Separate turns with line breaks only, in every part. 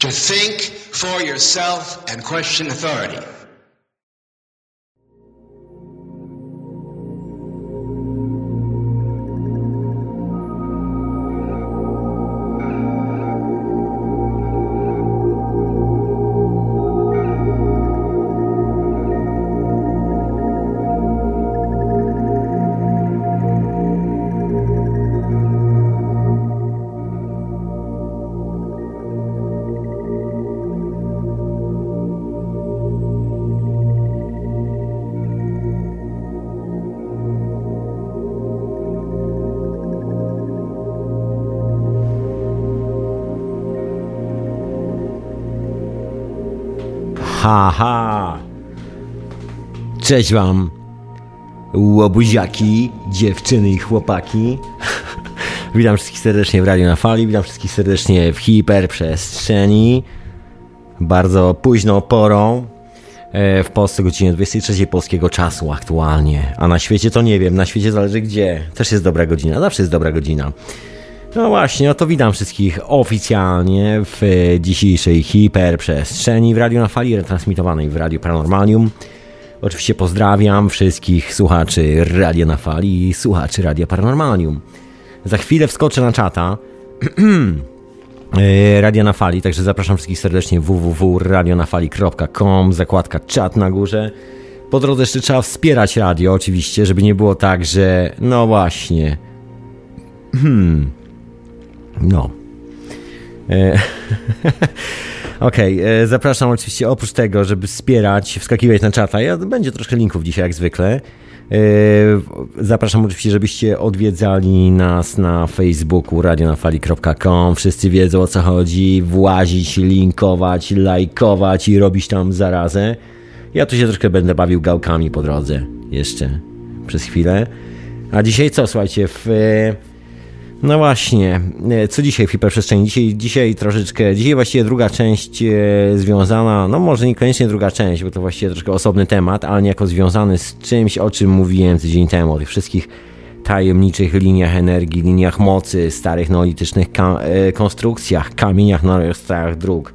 to think for yourself and question authority.
Cześć wam, łobuziaki, dziewczyny i chłopaki. witam wszystkich serdecznie w Radio na Fali, witam wszystkich serdecznie w hiperprzestrzeni. Bardzo późną porą. e, W Polsce godzinie 23 polskiego czasu aktualnie. A na świecie to nie wiem, na świecie zależy gdzie. Też jest dobra godzina, zawsze jest dobra godzina. No właśnie, no to witam wszystkich oficjalnie w dzisiejszej hiperprzestrzeni w Radio na Fali, retransmitowanej w Radio Paranormalium. Oczywiście pozdrawiam wszystkich słuchaczy Radia na Fali i słuchaczy Radia Paranormalium. Za chwilę wskoczę na czata e, Radia na Fali, także zapraszam wszystkich serdecznie www.radionafali.com, zakładka czat na górze. Po drodze jeszcze trzeba wspierać radio oczywiście, żeby nie było tak, że no właśnie, no. E, Okej, e, zapraszam oczywiście oprócz tego, żeby wspierać, wskakiwać na czata. Ja, będzie troszkę linków dzisiaj jak zwykle. E, Zapraszam oczywiście, żebyście odwiedzali nas na Facebooku radionafali.com. Wszyscy wiedzą o co chodzi. Włazić, linkować, lajkować i robić tam zarazę. Ja tu się troszkę będę bawił gałkami po drodze. Jeszcze przez chwilę. A dzisiaj co, słuchajcie, w... No właśnie, e, co dzisiaj w hiperprzestrzeni? Dzisiaj, dzisiaj troszeczkę, dzisiaj właściwie druga część e, związana, no może niekoniecznie druga część, bo to właściwie troszkę osobny temat, ale niejako związany z czymś, o czym mówiłem tydzień temu, o tych wszystkich tajemniczych liniach energii, liniach mocy, starych neolitycznych ka- e, konstrukcjach, kamieniach na rejestrach dróg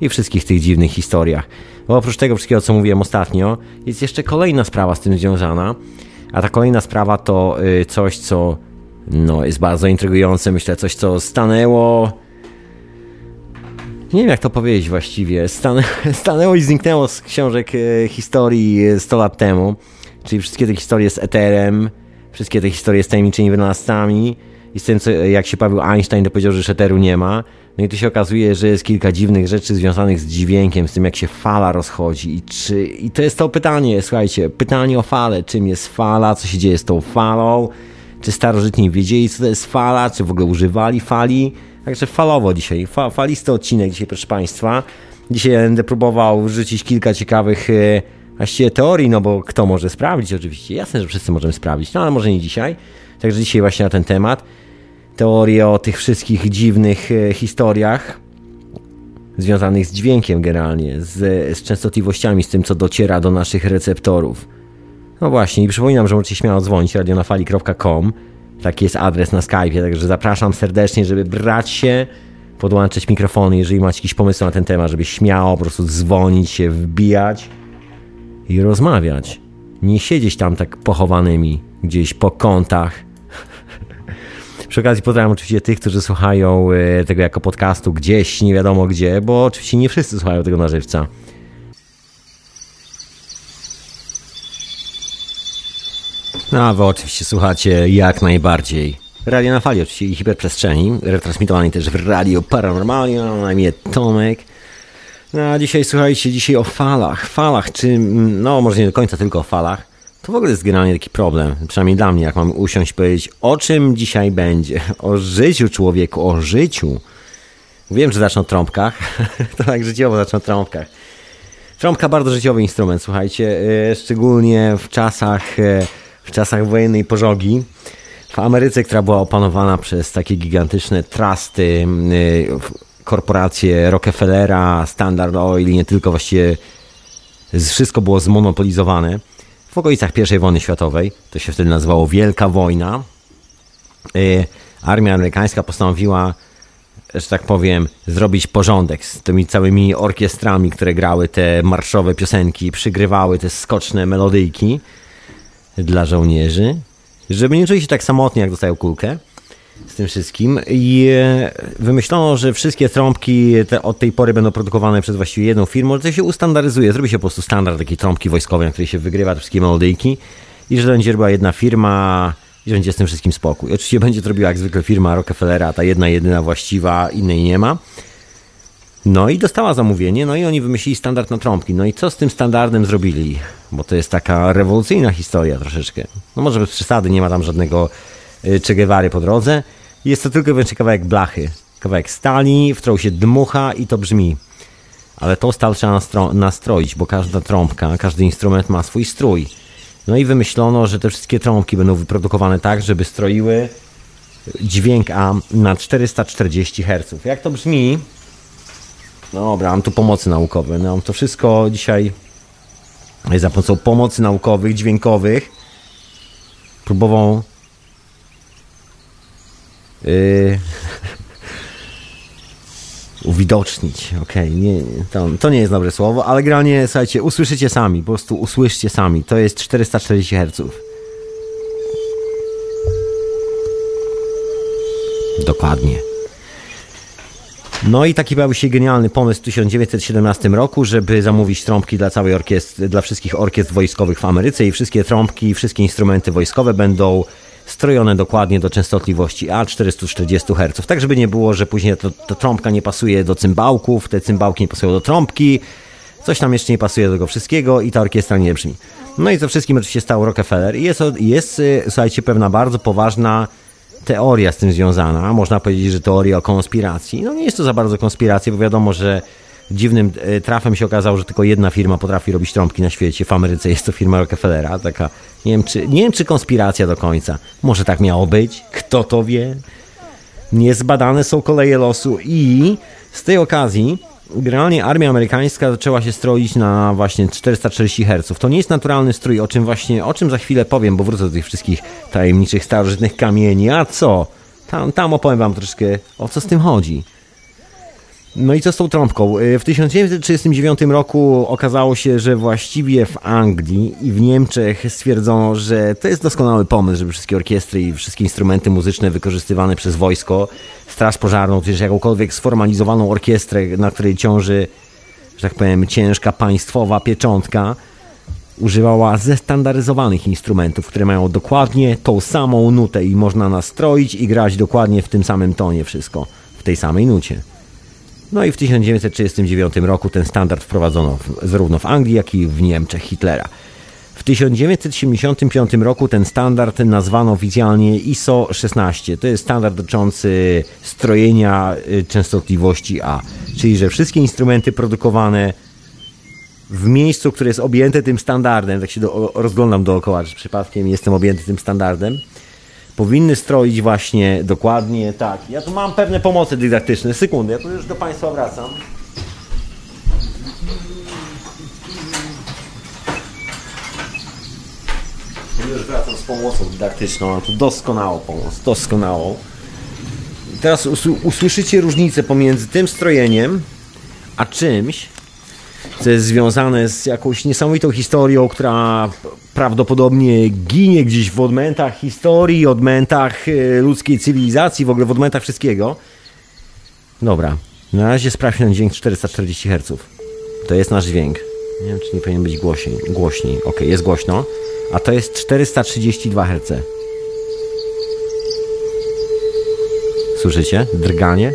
i wszystkich tych dziwnych historiach. Bo oprócz tego wszystkiego, co mówiłem ostatnio, jest jeszcze kolejna sprawa z tym związana, a ta kolejna sprawa to y, coś, co no, jest bardzo intrygujące, myślę, coś, co stanęło. Nie wiem, jak to powiedzieć właściwie. Stan stanęło i zniknęło z książek e, historii e, 100 lat temu. Czyli wszystkie te historie z eterem, wszystkie te historie z tajemniczymi wynalazcami i z tym, co, jak się Paweł Einstein dopowiedział, że eteru nie ma. No i tu się okazuje, że jest kilka dziwnych rzeczy związanych z dźwiękiem, z tym, jak się fala rozchodzi. I, czy, I to jest to pytanie, słuchajcie, pytanie o falę. Czym jest fala, co się dzieje z tą falą? Czy starożytni wiedzieli, co to jest fala, czy w ogóle używali fali? Także falowo dzisiaj, fa, falisty odcinek dzisiaj, proszę Państwa. Dzisiaj będę próbował rzucić kilka ciekawych e, właściwie teorii, no bo kto może sprawdzić oczywiście. Jasne, że wszyscy możemy sprawdzić, no ale może nie dzisiaj. Także dzisiaj właśnie na ten temat. Teorie o tych wszystkich dziwnych e, historiach związanych z dźwiękiem generalnie, z, z częstotliwościami, z tym, co dociera do naszych receptorów. No właśnie, i przypominam, że możecie śmiało dzwonić radionafali.com. Taki jest adres na Skype'ie, także zapraszam serdecznie, żeby brać się, podłączyć mikrofony, jeżeli macie jakiś pomysł na ten temat, żeby śmiało po prostu dzwonić się, wbijać i rozmawiać. Nie siedzieć tam tak pochowanymi gdzieś po kątach. Przy okazji pozdrawiam oczywiście tych, którzy słuchają e, tego jako podcastu gdzieś, nie wiadomo gdzie, bo oczywiście nie wszyscy słuchają tego na żywca. No, a wy oczywiście słuchacie jak najbardziej. Radio na fali oczywiście i hiperprzestrzeni, retransmitowany też w Radio Paranormalium, mam na imię Tomek. No a dzisiaj słuchajcie, dzisiaj o falach. Falach, czy, no może nie do końca tylko o falach. To w ogóle jest generalnie taki problem, przynajmniej dla mnie, jak mam usiąść i powiedzieć, o czym dzisiaj będzie. O życiu człowieku, o życiu. Wiem, że zacznę o trąbkach, to tak życiowo zacznę o trąbkach. Trąbka bardzo życiowy instrument, słuchajcie, e, szczególnie w czasach, e, w czasach wojennej pożogi. W Ameryce, która była opanowana przez takie gigantyczne trusty, e, korporacje Rockefellera, Standard Oil nie tylko, właściwie wszystko było zmonopolizowane. W okolicach I wojny światowej, to się wtedy nazywało Wielka Wojna, e, armia amerykańska postanowiła że tak powiem, zrobić porządek z tymi całymi orkiestrami, które grały te marszowe piosenki, przygrywały te skoczne melodyjki dla żołnierzy, żeby nie czuli się tak samotnie, jak dostają kulkę z tym wszystkim. I e, wymyślono, że wszystkie trąbki te od tej pory będą produkowane przez właściwie jedną firmę, to się ustandaryzuje, zrobi się po prostu standard takiej trąbki wojskowej, na której się wygrywa te wszystkie melodyjki i że będzie była jedna firma i że będzie z tym wszystkim spokój. Oczywiście będzie to robiła jak zwykle firma Rockefellera, ta jedna, jedyna właściwa, innej nie ma. No i dostała zamówienie, no i oni wymyślili standard na trąbki. No i co z tym standardem zrobili? Bo to jest taka rewolucyjna historia troszeczkę. No może bez przesady, nie ma tam żadnego y, Che Guevary po drodze. Jest to tylko wyłącznie kawałek blachy. Kawałek stali, w którą się dmucha i to brzmi. Ale tą stal trzeba nastroić, bo każda trąbka, każdy instrument ma swój strój. No i wymyślono, że te wszystkie trąbki będą wyprodukowane tak, żeby stroiły dźwięk A na 440 Hz. Jak to brzmi? No dobra, mam tu pomocy naukowe. No, mam to wszystko dzisiaj za pomocą pomocy naukowych, dźwiękowych próbował yy, uwidocznić. Okej, okay, nie, to, to nie jest dobre słowo, ale granie, słuchajcie, usłyszycie sami, po prostu usłyszcie sami. To jest 440 Hz. Dokładnie. No i taki pojawił się genialny pomysł w 1917 roku, żeby zamówić trąbki dla całej orkiestry, dla wszystkich orkiestr wojskowych w Ameryce i wszystkie trąbki, wszystkie instrumenty wojskowe będą strojone dokładnie do częstotliwości A440 Hz. Tak, żeby nie było, że później to, trąbka nie pasuje do cymbałków, te cymbałki nie pasują do trąbki, coś tam jeszcze nie pasuje do tego wszystkiego i ta orkiestra nie brzmi. No i to wszystkim oczywiście stał Rockefeller i jest, jest y, słuchajcie, pewna bardzo poważna teoria z tym związana. Można powiedzieć, że teoria o konspiracji. No nie jest to za bardzo konspiracja, bo wiadomo, że dziwnym e, trafem się okazało, że tylko jedna firma potrafi robić trąbki na świecie. W Ameryce jest to firma Rockefellera. Taka, nie wiem, czy, nie wiem, czy konspiracja do końca. Może tak miało być? Kto to wie? Niezbadane są koleje losu i z tej okazji generalnie armia amerykańska zaczęła się stroić na właśnie 440 Hz. To nie jest naturalny strój, o czym właśnie, o czym za chwilę powiem, bo wrócę do tych wszystkich tajemniczych, starożytnych kamieni. A co? Tam, tam opowiem wam troszkę, o co z tym chodzi. No i co z tą trąbką? Y, w 1939 roku okazało się, że właściwie w Anglii i w Niemczech stwierdzono, że to jest doskonały pomysł, żeby wszystkie orkiestry i wszystkie instrumenty muzyczne wykorzystywane przez wojsko, straż pożarną, czy jakąkolwiek sformalizowaną orkiestrę, na której ciąży, że tak powiem, ciężka państwowa pieczątka, używała zestandaryzowanych instrumentów, które mają dokładnie tą samą nutę i można nastroić i grać dokładnie w tym samym tonie wszystko, w tej samej nucie. No i w 1939 roku ten standard wprowadzono w, zarówno w Anglii, jak i w Niemczech Hitlera. W 1975 roku ten standard nazwano oficjalnie ISO 16. To jest standard dotyczący strojenia y, częstotliwości A, czyli że wszystkie instrumenty produkowane w miejscu, które jest objęte tym standardem, tak się do, rozglądam dookoła, czy przypadkiem jestem objęty tym standardem, powinny stroić właśnie dokładnie tak. Ja tu mam pewne pomocy dydaktyczne. Sekundę, ja tu już do Państwa wracam. Już wracam z pomocą dydaktyczną, mam tu doskonałą pomoc, doskonałą. teraz usłyszycie różnicę pomiędzy tym strojeniem, a czymś, co jest związane z jakąś niesamowitą historią, która prawdopodobnie ginie gdzieś w odmętach historii, odmętach e, ludzkiej cywilizacji, w ogóle w odmętach wszystkiego. Dobra, na razie sprawdźmy ten dźwięk 440 Hz. To jest nasz dźwięk. Nie wiem, czy nie powinien być głośniej. głośniej. Ok, jest głośno. A to jest 432 Hz. Słyszycie? Drganie?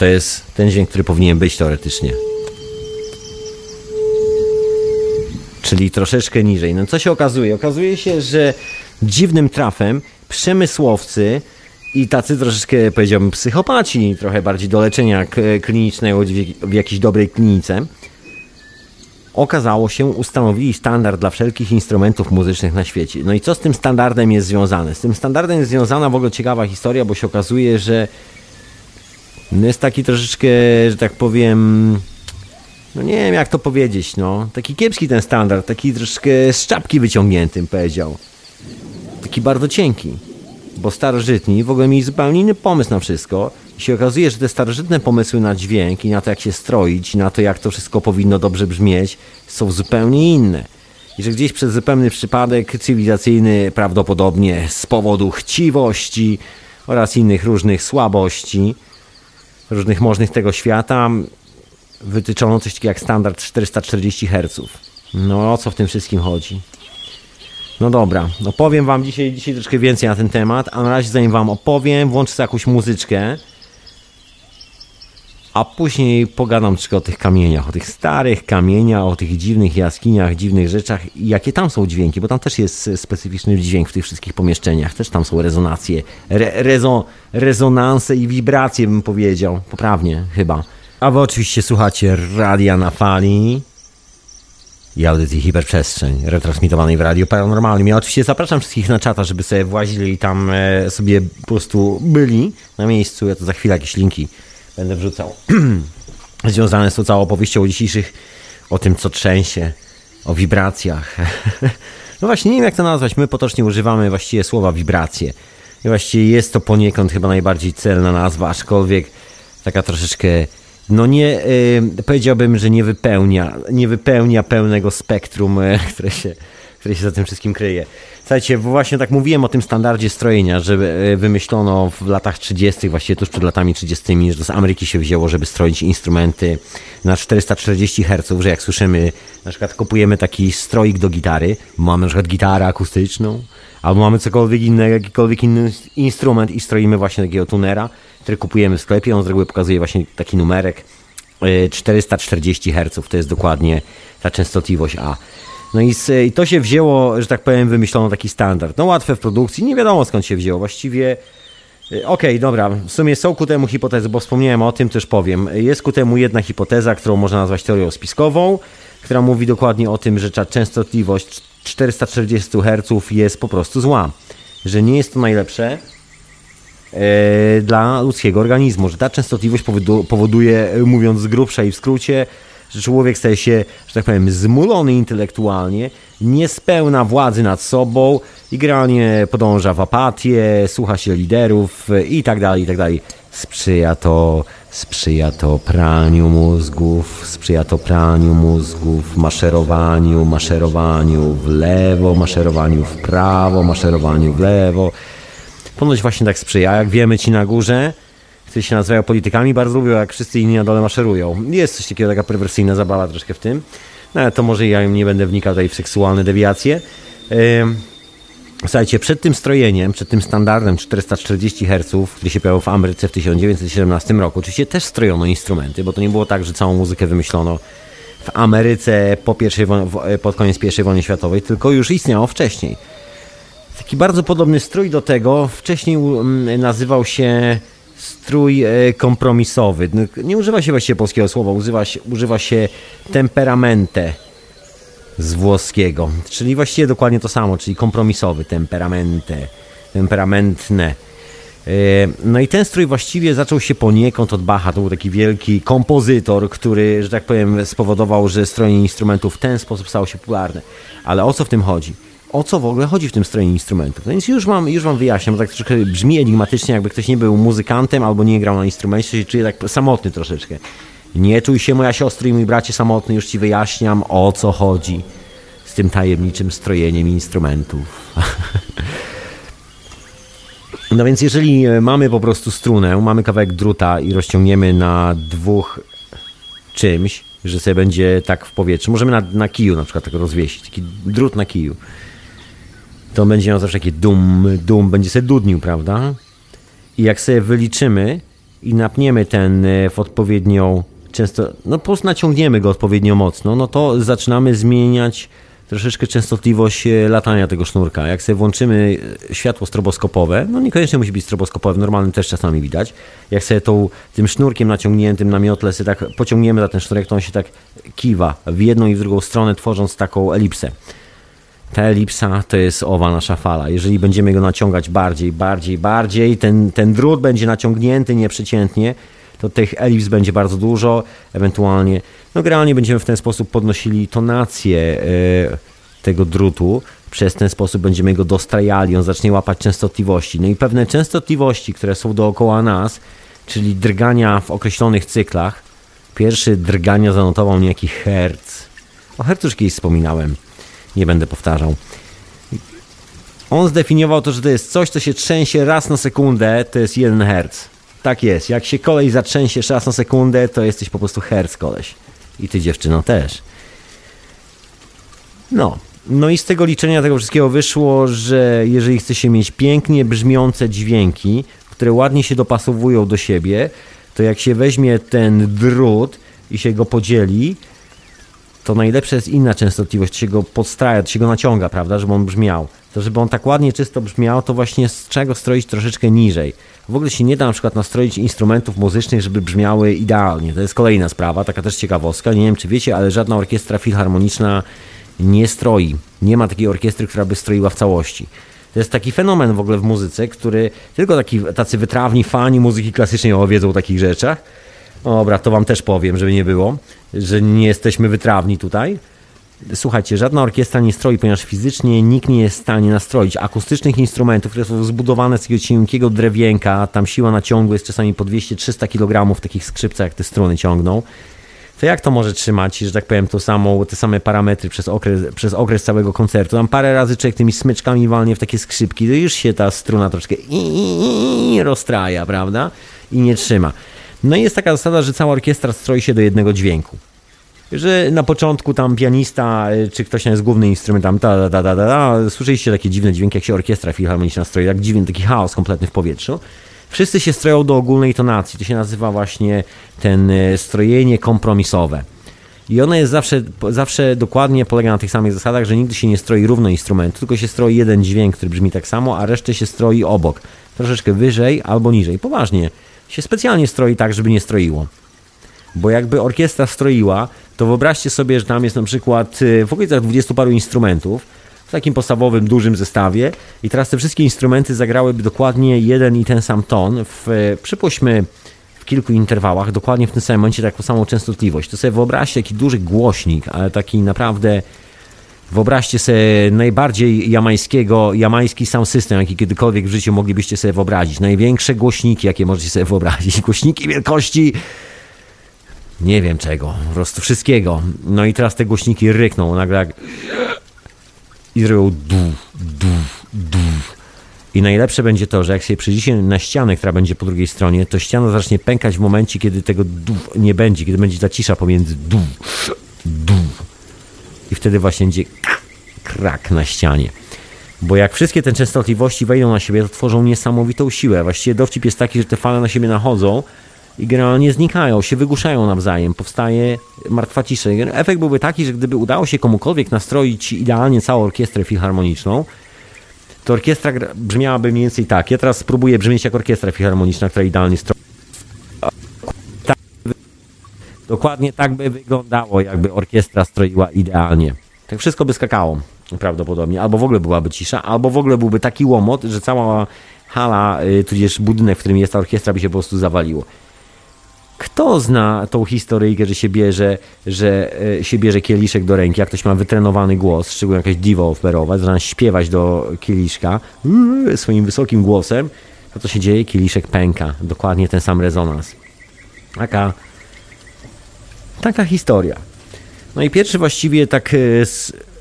To jest ten dźwięk, który powinien być teoretycznie. Czyli troszeczkę niżej. No co się okazuje? Okazuje się, że dziwnym trafem przemysłowcy i tacy troszeczkę, powiedziałbym, psychopaci, trochę bardziej do leczenia klinicznego w jakiejś dobrej klinice, okazało się, ustanowili standard dla wszelkich instrumentów muzycznych na świecie. No i co z tym standardem jest związane? Z tym standardem jest związana w ogóle ciekawa historia, bo się okazuje, że jest taki troszeczkę, że tak powiem, no nie wiem jak to powiedzieć, no. Taki kiepski ten standard, taki troszkę z czapki wyciągniętym powiedział. Taki bardzo cienki. Bo starożytni w ogóle mieli zupełnie inny pomysł na wszystko. I się okazuje, że te starożytne pomysły na dźwięk i na to jak się stroić, i na to jak to wszystko powinno dobrze brzmieć, są zupełnie inne. I że gdzieś przez zupełny przypadek cywilizacyjny, prawdopodobnie z powodu chciwości oraz innych różnych słabości, różnych możnych tego świata, wytyczono coś takiego jak standard 440 Hz. No o co w tym wszystkim chodzi? No dobra, opowiem wam dzisiaj, dzisiaj troszkę więcej na ten temat, a na razie zanim wam opowiem, włączę sobie jakąś muzyczkę, a później pogadam troszkę o tych kamieniach, o tych starych kamieniach, o tych dziwnych jaskiniach, dziwnych rzeczach i jakie tam są dźwięki, bo tam też jest specyficzny dźwięk w tych wszystkich pomieszczeniach, też tam są rezonacje, re, rezo, rezonanse i wibracje bym powiedział, poprawnie chyba. A wy oczywiście słuchacie Radia na Fali i audycji Hiperprzestrzeń, retransmitowanej w Radiu Paranormalnym. Ja oczywiście zapraszam wszystkich na czata, żeby sobie włazili i tam e, sobie po prostu byli na miejscu. Ja to za chwilę jakieś linki będę wrzucał. Związane z tą całą opowieścią o dzisiejszych, o tym co trzęsie, o wibracjach. no właśnie, nie wiem jak to nazwać. My potocznie używamy właściwie słowa wibracje. I właściwie jest to poniekąd chyba najbardziej celna nazwa, aczkolwiek taka troszeczkę no nie, y, powiedziałbym, że nie wypełnia, nie wypełnia pełnego spektrum, y, które się, które się za tym wszystkim kryje. Słuchajcie, właśnie tak mówiłem o tym standardzie strojenia, że y, wymyślono w latach 30., właściwie tuż przed latami 30., że z Ameryki się wzięło, żeby stroić instrumenty na 440 Hz, że jak słyszymy, na przykład kupujemy taki stroik do gitary, mamy na przykład gitarę akustyczną, albo mamy cokolwiek innego, jakikolwiek inny instrument i stroimy właśnie takiego tunera, który kupujemy w sklepie. On z reguły pokazuje właśnie taki numerek 440 Hz, to jest dokładnie ta częstotliwość A. No i, z, i, to się wzięło, że tak powiem, wymyślono taki standard. No łatwe w produkcji, nie wiadomo skąd się wzięło. Właściwie, okej, okay, dobra, w sumie są ku temu hipotezy, bo wspomniałem o tym, też powiem. Jest ku temu jedna hipoteza, którą można nazwać teorią spiskową, która mówi dokładnie o tym, że ta częstotliwość 440 Hz jest po prostu zła. Że nie jest to najlepsze, E, dla ludzkiego organizmu, że ta częstotliwość powoduje, mówiąc z grubsza i w skrócie, że człowiek staje się, że tak powiem, zmulony intelektualnie, nie spełna władzy nad sobą i generalnie podąża w apatię, słucha się liderów i tak dalej, i tak dalej. Sprzyja to, sprzyja to praniu mózgów, sprzyja to praniu mózgów, maszerowaniu, maszerowaniu w lewo, maszerowaniu w prawo, maszerowaniu w lewo ponoć właśnie tak sprzyja. Jak wiemy, ci na górze, którzy się nazywają politykami, bardzo lubią, jak wszyscy inni na dole maszerują. Jest coś takiego, taka perwersyjna zabawa troszkę w tym. No ale to może ja nie będę wnikał tutaj w seksualne dewiacje. Słuchajcie, przed tym strojeniem, przed tym standardem 440 Hz, który się pojawił w Ameryce w 1917 roku, oczywiście też strojono instrumenty, bo to nie było tak, że całą muzykę wymyślono w Ameryce po pierwszej, pod koniec I wojny światowej, tylko już istniało wcześniej. Taki bardzo podobny strój do tego wcześniej mm, nazywał się strój e, kompromisowy. Nie używa się właściwie polskiego słowa, używa się, używa się temperamente z włoskiego, czyli właściwie dokładnie to samo, czyli kompromisowy, temperamente, temperamentne. E, no i ten strój właściwie zaczął się poniekąd od Bacha. To był taki wielki kompozytor, który, że tak powiem, spowodował, że strojenie instrumentów w ten sposób stało się popularne. Ale o co w tym chodzi? O co w ogóle chodzi w tym stroju instrumentów. No więc już wam, już wam wyjaśniam, tak troszkę brzmi enigmatycznie, jakby ktoś nie był muzykantem albo nie grał na instrumencie, się czuje tak samotny troszeczkę. Nie czuj się moja siostra i mój bracie samotny, już ci wyjaśniam o co chodzi z tym tajemniczym strojeniem instrumentów. no więc jeżeli e, mamy po prostu strunę, mamy kawałek druta i rozciągniemy na dwóch czymś, że sobie będzie tak w powietrzu, możemy na, na kiju na przykład tak rozwiesić, taki drut na kiju to będzie miał zawsze takie dum, dum, będzie sobie dudnił, prawda? I jak sobie wyliczymy i napniemy ten e, w odpowiednią, często, no po prostu naciągniemy go odpowiednio mocno, no to zaczynamy zmieniać troszeczkę częstotliwość e, latania tego sznurka. Jak sobie włączymy e, światło stroboskopowe, no niekoniecznie musi być stroboskopowe, normalnym też czasami widać. Jak sobie tą, tym sznurkiem naciągniętym na miotle sobie tak pociągniemy za ten sznurek, to on się tak kiwa w jedną i w drugą stronę, tworząc taką elipsę ta elipsa to jest owa nasza fala. Jeżeli będziemy go naciągać bardziej, bardziej, bardziej, ten, ten drut będzie naciągnięty nieprzeciętnie, to tych elips będzie bardzo dużo, ewentualnie, no generalnie będziemy w ten sposób podnosili tonację e, tego drutu, przez ten sposób będziemy go dostrajali, on zacznie łapać częstotliwości. No i pewne częstotliwości, które są dookoła nas, czyli drgania w określonych cyklach. Pierwszy drgania zanotował niejaki herc. O hercu już kiedyś wspominałem, nie będę powtarzał. On zdefiniował to, że to jest coś, co się trzęsie raz na sekundę, to jest 1 herc. Tak jest, jak się kolej zatrzęsie raz na sekundę, to jesteś po prostu herc koleś. I ty dziewczyno też. No, no i z tego liczenia tego wszystkiego wyszło, że jeżeli chce się mieć pięknie brzmiące dźwięki, które ładnie się dopasowują do siebie, to jak się weźmie ten drut i się go podzieli, to najlepsza jest inna częstotliwość, to się go podstraja, się go naciąga, prawda, żeby on brzmiał. To żeby on tak ładnie, czysto brzmiał, to właśnie z czego stroić troszeczkę niżej. W ogóle się nie da na przykład nastroić instrumentów muzycznych, żeby brzmiały idealnie. To jest kolejna sprawa, taka też ciekawostka. Nie wiem, czy wiecie, ale żadna orkiestra filharmoniczna nie stroi. Nie ma takiej orkiestry, która by stroiła w całości. To jest taki fenomen w ogóle w muzyce, który tylko taki, tacy wytrawni fani muzyki klasycznej o wiedzą o takich rzeczach. Dobra, to wam też powiem, żeby nie było, że nie jesteśmy wytrawni tutaj. Słuchajcie, żadna orkiestra nie stroi, ponieważ fizycznie nikt nie jest w stanie nastroić akustycznych instrumentów, które są zbudowane z takiego cienkiego drewienka, tam siła naciągu jest czasami po 200-300 kg w takich skrzypcach, jak te struny ciągną to jak to może trzymać, że tak powiem, to samo, te same parametry przez okres, przez okres całego koncertu? Tam parę razy człowiek tymi smyczkami walnie w takie skrzypki, to już się ta struna troszkę i, i, rozstraja, prawda? I nie trzyma. No i jest taka zasada, że cała orkiestra stroi się do jednego dźwięku. Że na początku tam pianista, czy ktoś jest główny instrument, tam ta, ta, ta, ta, ta, słyszeliście takie dziwne dźwięki, jak się orkiestra filharmoniczna stroi, jak dziwny taki chaos kompletny w powietrzu wszyscy się stroją do ogólnej tonacji. To się nazywa właśnie ten e, strojenie kompromisowe. I ono jest zawsze, zawsze dokładnie polega na tych samych zasadach, że nigdy się nie stroi równo instrumentu, tylko się stroi jeden dźwięk, który brzmi tak samo, a resztę się stroi obok. Troszeczkę wyżej albo niżej. Poważnie. Się specjalnie stroi tak, żeby nie stroiło. Bo jakby orkiestra stroiła, to wyobraźcie sobie, że tam jest na przykład e, w okolicach 20 paru instrumentów, w takim podstawowym, dużym zestawie i teraz te wszystkie instrumenty zagrałyby dokładnie jeden i ten sam ton w, przypuśćmy, w kilku interwałach, dokładnie w tym samym momencie taką samą częstotliwość. To sobie wyobraźcie taki duży głośnik, ale taki naprawdę Wyobraźcie sobie najbardziej jamańskiego, jamański sound system, jaki kiedykolwiek w życiu moglibyście sobie wyobrazić. Największe głośniki, jakie możecie sobie wyobrazić. Głośniki wielkości nie wiem czego, po prostu wszystkiego. No i teraz te głośniki rykną, nagle jak i zrobią du, du, du. I najlepsze będzie to, że jak się przyjdziecie na ścianę, która będzie po drugiej stronie, to ściana zacznie pękać w momencie, kiedy tego du nie będzie, kiedy będzie ta cisza pomiędzy du, du. I wtedy właśnie będzie krak na ścianie. Bo jak wszystkie te częstotliwości wejdą na siebie, to tworzą niesamowitą siłę. Właściwie dowcip jest taki, że te fale na siebie nachodzą, i generalnie znikają, się wygłuszają nawzajem, powstaje martwa cisza. Efekt byłby taki, że gdyby udało się komukolwiek nastroić idealnie całą orkiestrę filharmoniczną, to orkiestra brzmiałaby mniej więcej tak. Ja teraz spróbuję brzmieć jak orkiestra filharmoniczna, która idealnie stroi. Dokładnie tak by wyglądało, jakby orkiestra stroiła idealnie. Tak wszystko by skakało prawdopodobnie. Albo w ogóle byłaby cisza, albo w ogóle byłby taki łomot, że cała hala, y, tudzież budynek, w którym jest ta orkiestra, by się po prostu zawaliło. Kto zna tą historyjkę, że się bierze, że e, się bierze kieliszek do ręki, jak ktoś ma wytrenowany głos, szczególnie jakaś diwa oferować, zaczyna śpiewać do kieliszka yy, swoim wysokim głosem, to co się dzieje? Kieliszek pęka. Dokładnie ten sam rezonans. Taka, taka historia. No i pierwszy właściwie tak, e,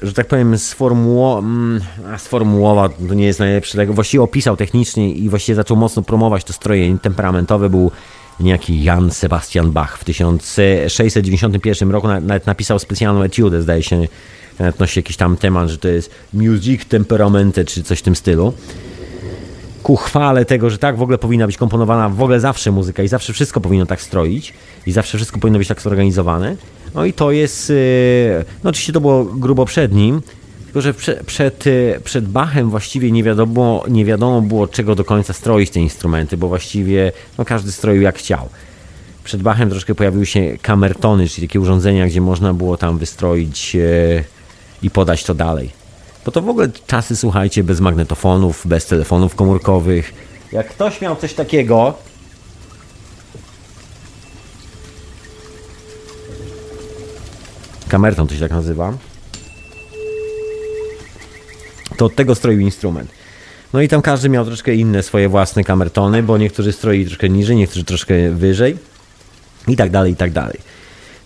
że tak powiem, sformuło, mm, sformułował, to nie jest najlepsze, tak właściwie opisał technicznie i właściwie zaczął mocno promować to strojenie temperamentowe, był niejaki Jan Sebastian Bach w 1691 roku nawet napisał specjalną etiudę, zdaje się, nawet nosi jakiś tam temat, że to jest music temperamente, czy coś w tym stylu. Ku chwale tego, że tak w ogóle powinna być komponowana w ogóle zawsze muzyka i zawsze wszystko powinno tak stroić i zawsze wszystko powinno być tak zorganizowane. No i to jest, y, no oczywiście to było grubo przed nim, tylko, że prze, przed, y, przed Bachem właściwie nie wiadomo, nie wiadomo było, czego do końca stroić te instrumenty, bo właściwie no, każdy stroił jak chciał. Przed Bachem troszkę pojawiły się kamertony, czyli takie urządzenia, gdzie można było tam wystroić e, i podać to dalej. Bo to w ogóle czasy, słuchajcie, bez magnetofonów, bez telefonów komórkowych. Jak ktoś miał coś takiego, kamertą to się tak nazywa, to od tego stroił instrument. No i tam każdy miał troszkę inne swoje własne kamertony, bo niektórzy stroili troszkę niżej, niektórzy troszkę wyżej i tak dalej, i tak dalej.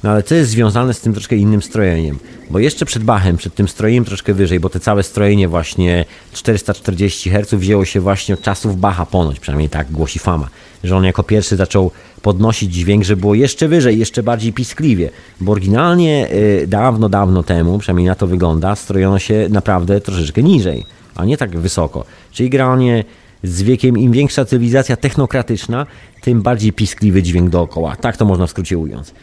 No ale co jest związane z tym troszkę innym strojeniem? Bo jeszcze przed Bachem, przed tym strojeniem troszkę wyżej, bo te całe strojenie właśnie 440 Hz wzięło się właśnie od czasów Bacha ponoć, przynajmniej tak głosi fama, że on jako pierwszy zaczął podnosić dźwięk, że było jeszcze wyżej, jeszcze bardziej piskliwie, bo oryginalnie y, dawno, dawno temu, przynajmniej na to wygląda, strojono się naprawdę troszeczkę niżej, a nie tak wysoko. Czyli generalnie z wiekiem im większa cywilizacja technokratyczna, tym bardziej piskliwy dźwięk dookoła. Tak to można w skrócie ując.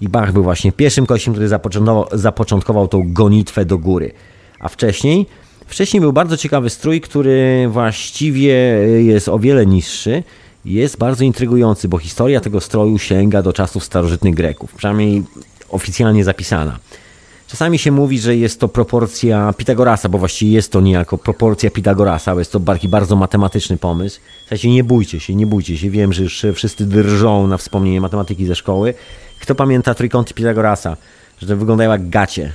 I Bach był właśnie pierwszym kościem, który zapoczątkował, zapoczątkował tą gonitwę do góry. A wcześniej, wcześniej był bardzo ciekawy strój, który właściwie jest o wiele niższy. Jest bardzo intrygujący, bo historia tego stroju sięga do czasów starożytnych Greków, przynajmniej oficjalnie zapisana. Czasami się mówi, że jest to proporcja Pitagorasa, bo właściwie jest to niejako proporcja Pitagorasa, bo jest to taki bardzo matematyczny pomysł. W sensie nie bójcie się, nie bójcie się. Wiem, że już wszyscy drżą na wspomnienie matematyki ze szkoły. Kto pamięta trójkąty Pitagorasa? Że wyglądają jak gacie.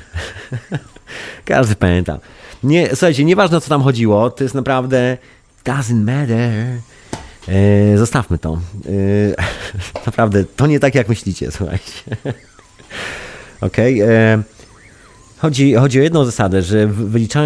Każdy pamięta. Nie, słuchajcie, nieważne co tam chodziło, to jest naprawdę doesn't matter. E, zostawmy to. E, naprawdę, to nie tak jak myślicie, słuchajcie. Okej. Okay, e, chodzi, chodzi o jedną zasadę, że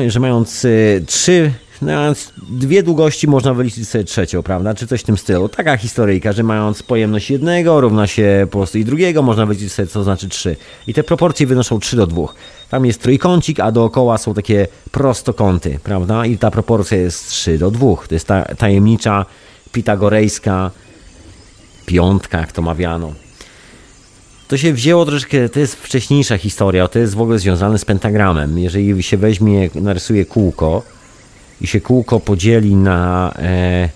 że mając trzy Mając dwie długości można wyliczyć sobie trzecią, prawda? Czy coś w tym stylu. Taka historyjka, że mając pojemność jednego równa się po prostu i drugiego, można wyliczyć sobie co znaczy trzy. I te proporcje wynoszą 3 do 2. Tam jest trójkącik, a dookoła są takie prostokąty, prawda? I ta proporcja jest 3 do 2. To jest ta tajemnicza pitagorejska piątka, jak to mawiano. To się wzięło troszeczkę, to jest wcześniejsza historia, to jest w ogóle związane z pentagramem. Jeżeli się weźmie, narysuje kółko, i się kółko podzieli na e,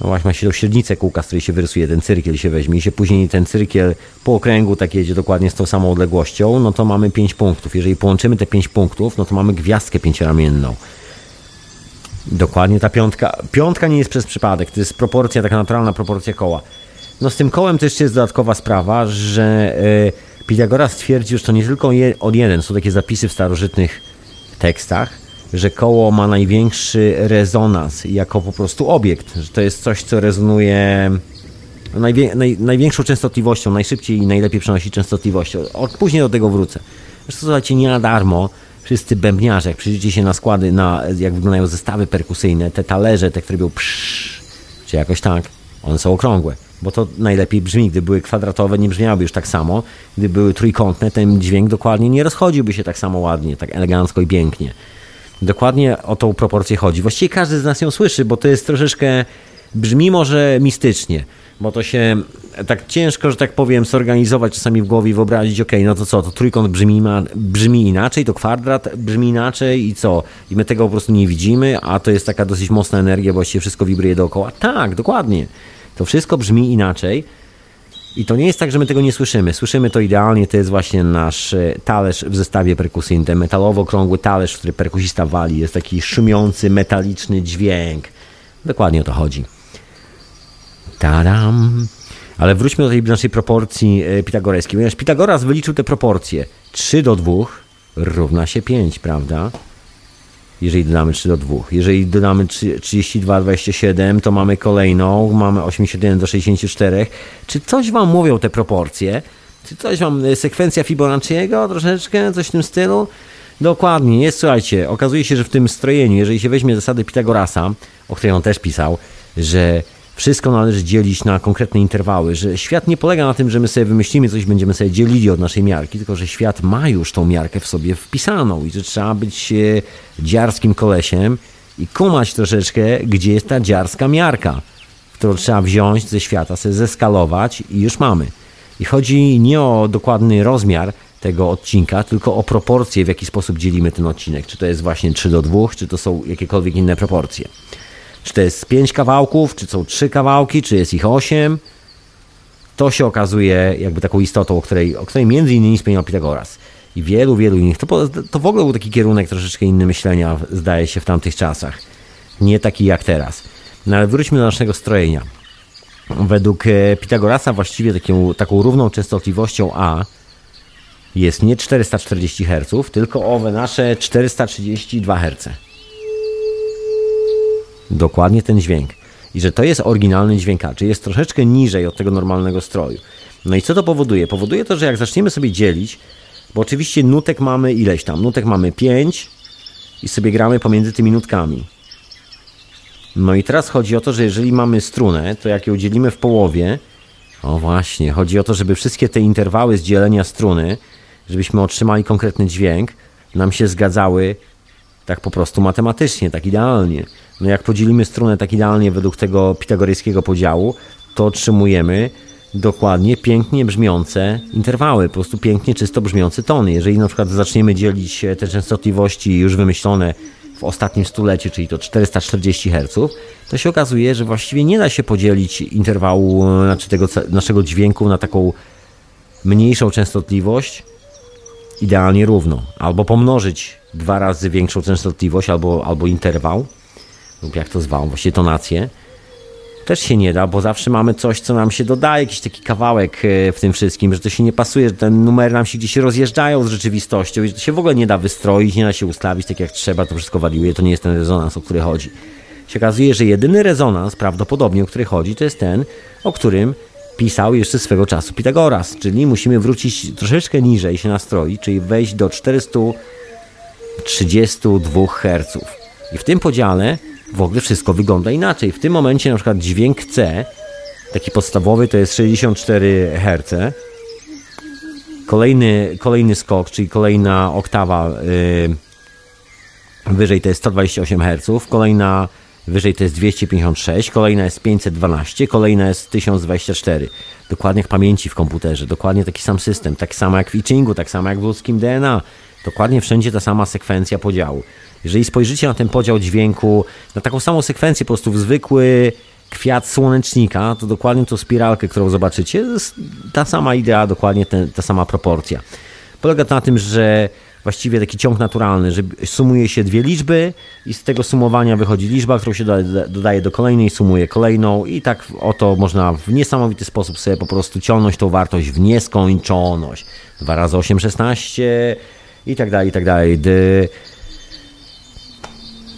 no właśnie ma się tą średnicę kółka, z której się wyrysuje ten cyrkiel się weźmie i się później ten cyrkiel po okręgu tak jedzie dokładnie z tą samą odległością, no to mamy 5 punktów. Jeżeli połączymy te 5 punktów, no to mamy gwiazdkę pięcioramienną. Dokładnie ta piątka. Piątka nie jest przez przypadek, to jest proporcja, taka naturalna proporcja koła. No z tym kołem też jest dodatkowa sprawa, że e, Pitagoras stwierdził, że to nie tylko je, od jeden, są takie zapisy w starożytnych tekstach, że koło ma największy rezonans jako po prostu obiekt, że to jest coś, co rezonuje najwie, naj, największą częstotliwością, najszybciej i najlepiej przenosi częstotliwością. Później do tego wrócę. Zresztą słuchajcie, nie na darmo wszyscy bębniarze, jak przyjrzycie się na składy, na, jak wyglądają zestawy perkusyjne, te talerze, te, które były psz, czy jakoś tak, one są okrągłe. Bo to najlepiej brzmi. Gdy były kwadratowe, nie brzmiałyby już tak samo. Gdy były trójkątne, ten dźwięk dokładnie nie rozchodziłby się tak samo ładnie, tak elegancko i pięknie. Dokładnie o tą proporcję chodzi. Właściwie każdy z nas ją słyszy, bo to jest troszeczkę, brzmi może mistycznie, bo to się tak ciężko, że tak powiem, zorganizować czasami w głowie i wyobrazić, ok, no to co, to trójkąt brzmi, brzmi inaczej, to kwadrat brzmi inaczej i co? I my tego po prostu nie widzimy, a to jest taka dosyć mocna energia, właściwie wszystko wibruje dookoła. Tak, dokładnie. To wszystko brzmi inaczej, i to nie jest tak, że my tego nie słyszymy. Słyszymy to idealnie, to jest właśnie nasz e, talerz w zestawie perkusyjnym. Ten metalowo-okrągły talerz, w który perkusista wali. Jest taki szumiący, metaliczny dźwięk. Dokładnie o to chodzi. Tadam. Ale wróćmy do tej naszej proporcji e, pitagorejskiej. Ponieważ Pitagoras wyliczył te proporcje. 3 do 2 równa się 5, prawda? Jeżeli dodamy 3 do 2. Jeżeli dodamy 32, 27, to mamy kolejną, mamy 81 do 64. Czy coś Wam mówią te proporcje? Czy coś Wam, y, sekwencja Fibonacciego troszeczkę, coś w tym stylu? Dokładnie, jest, słuchajcie, okazuje się, że w tym strojeniu, jeżeli się weźmie zasady Pitagorasa, o której on też pisał, że wszystko należy dzielić na konkretne interwały, że świat nie polega na tym, że my sobie wymyślimy coś, będziemy sobie dzielili od naszej miarki, tylko że świat ma już tą miarkę w sobie wpisaną i że trzeba być e, dziarskim kolesiem i kumać troszeczkę, gdzie jest ta dziarska miarka, którą trzeba wziąć ze świata, sobie zeskalować i już mamy. I chodzi nie o dokładny rozmiar tego odcinka, tylko o proporcje, w jaki sposób dzielimy ten odcinek. Czy to jest właśnie 3 do 2, czy to są jakiekolwiek inne proporcje. Czy to jest pięć kawałków, czy są trzy kawałki, czy jest ich osiem. To się okazuje jakby taką istotą, o której, o której między innymi wspomniał Pitagoras. I wielu, wielu innych. To, to w ogóle był taki kierunek troszeczkę inny myślenia, zdaje się, w tamtych czasach. Nie taki jak teraz. No ale wróćmy do naszego strojenia. Według e, Pitagorasa właściwie taką, taką równą częstotliwością A jest nie 440 Hz, tylko owe nasze 432 Hz. Dokładnie ten dźwięk. I że to jest oryginalny dźwiękacz, jest troszeczkę niżej od tego normalnego stroju. No i co to powoduje? Powoduje to, że jak zaczniemy sobie dzielić, bo oczywiście nutek mamy ileś tam, nutek mamy 5 i sobie gramy pomiędzy tymi nutkami. No i teraz chodzi o to, że jeżeli mamy strunę, to jak ją dzielimy w połowie, o właśnie, chodzi o to, żeby wszystkie te interwały z dzielenia struny, żebyśmy otrzymali konkretny dźwięk, nam się zgadzały tak po prostu matematycznie, tak idealnie. No jak podzielimy strunę tak idealnie według tego pitagoryjskiego podziału, to otrzymujemy dokładnie pięknie brzmiące interwały, po prostu pięknie, czysto brzmiące tony. Jeżeli na przykład zaczniemy dzielić te częstotliwości już wymyślone w ostatnim stuleciu, czyli to 440 Hz, to się okazuje, że właściwie nie da się podzielić interwału, znaczy tego naszego dźwięku na taką mniejszą częstotliwość idealnie równo. Albo pomnożyć dwa razy większą częstotliwość, albo, albo interwał, lub jak to zwał, właśnie tonację też się nie da, bo zawsze mamy coś, co nam się dodaje, jakiś taki kawałek e, w tym wszystkim, że to się nie pasuje, że te numery nam się gdzieś rozjeżdżają z rzeczywistością i że to się w ogóle nie da wystroić, nie da się ustawić tak jak trzeba, to wszystko wariuje, to nie jest ten rezonans, o który chodzi. Się okazuje, że jedyny rezonans prawdopodobnie, o który chodzi, to jest ten, o którym pisał jeszcze swego czasu Pitagoras, czyli musimy wrócić troszeczkę niżej się nastroić, czyli wejść do 432 Hz. I w tym podziale w ogóle wszystko wygląda inaczej. W tym momencie na przykład dźwięk C, taki podstawowy, to jest 64 Hz. Kolejny, kolejny skok, czyli kolejna oktawa yy, wyżej to jest 128 Hz, kolejna wyżej to jest 256, kolejna jest 512, kolejna jest 1024. Dokładnie jak pamięci w komputerze, dokładnie taki sam system, tak samo jak w Ichingu, tak samo jak w ludzkim DNA. Dokładnie wszędzie ta sama sekwencja podziału. Jeżeli spojrzycie na ten podział dźwięku, na taką samą sekwencję, po prostu w zwykły kwiat słonecznika, to dokładnie tą spiralkę, którą zobaczycie, jest ta sama idea, dokładnie ten, ta sama proporcja. Polega to na tym, że właściwie taki ciąg naturalny, że sumuje się dwie liczby i z tego sumowania wychodzi liczba, którą się dodaje do kolejnej, sumuje kolejną i tak oto można w niesamowity sposób sobie po prostu ciągnąć tą wartość w nieskończoność. 2 razy 8, 16 i tak dalej, i tak dalej.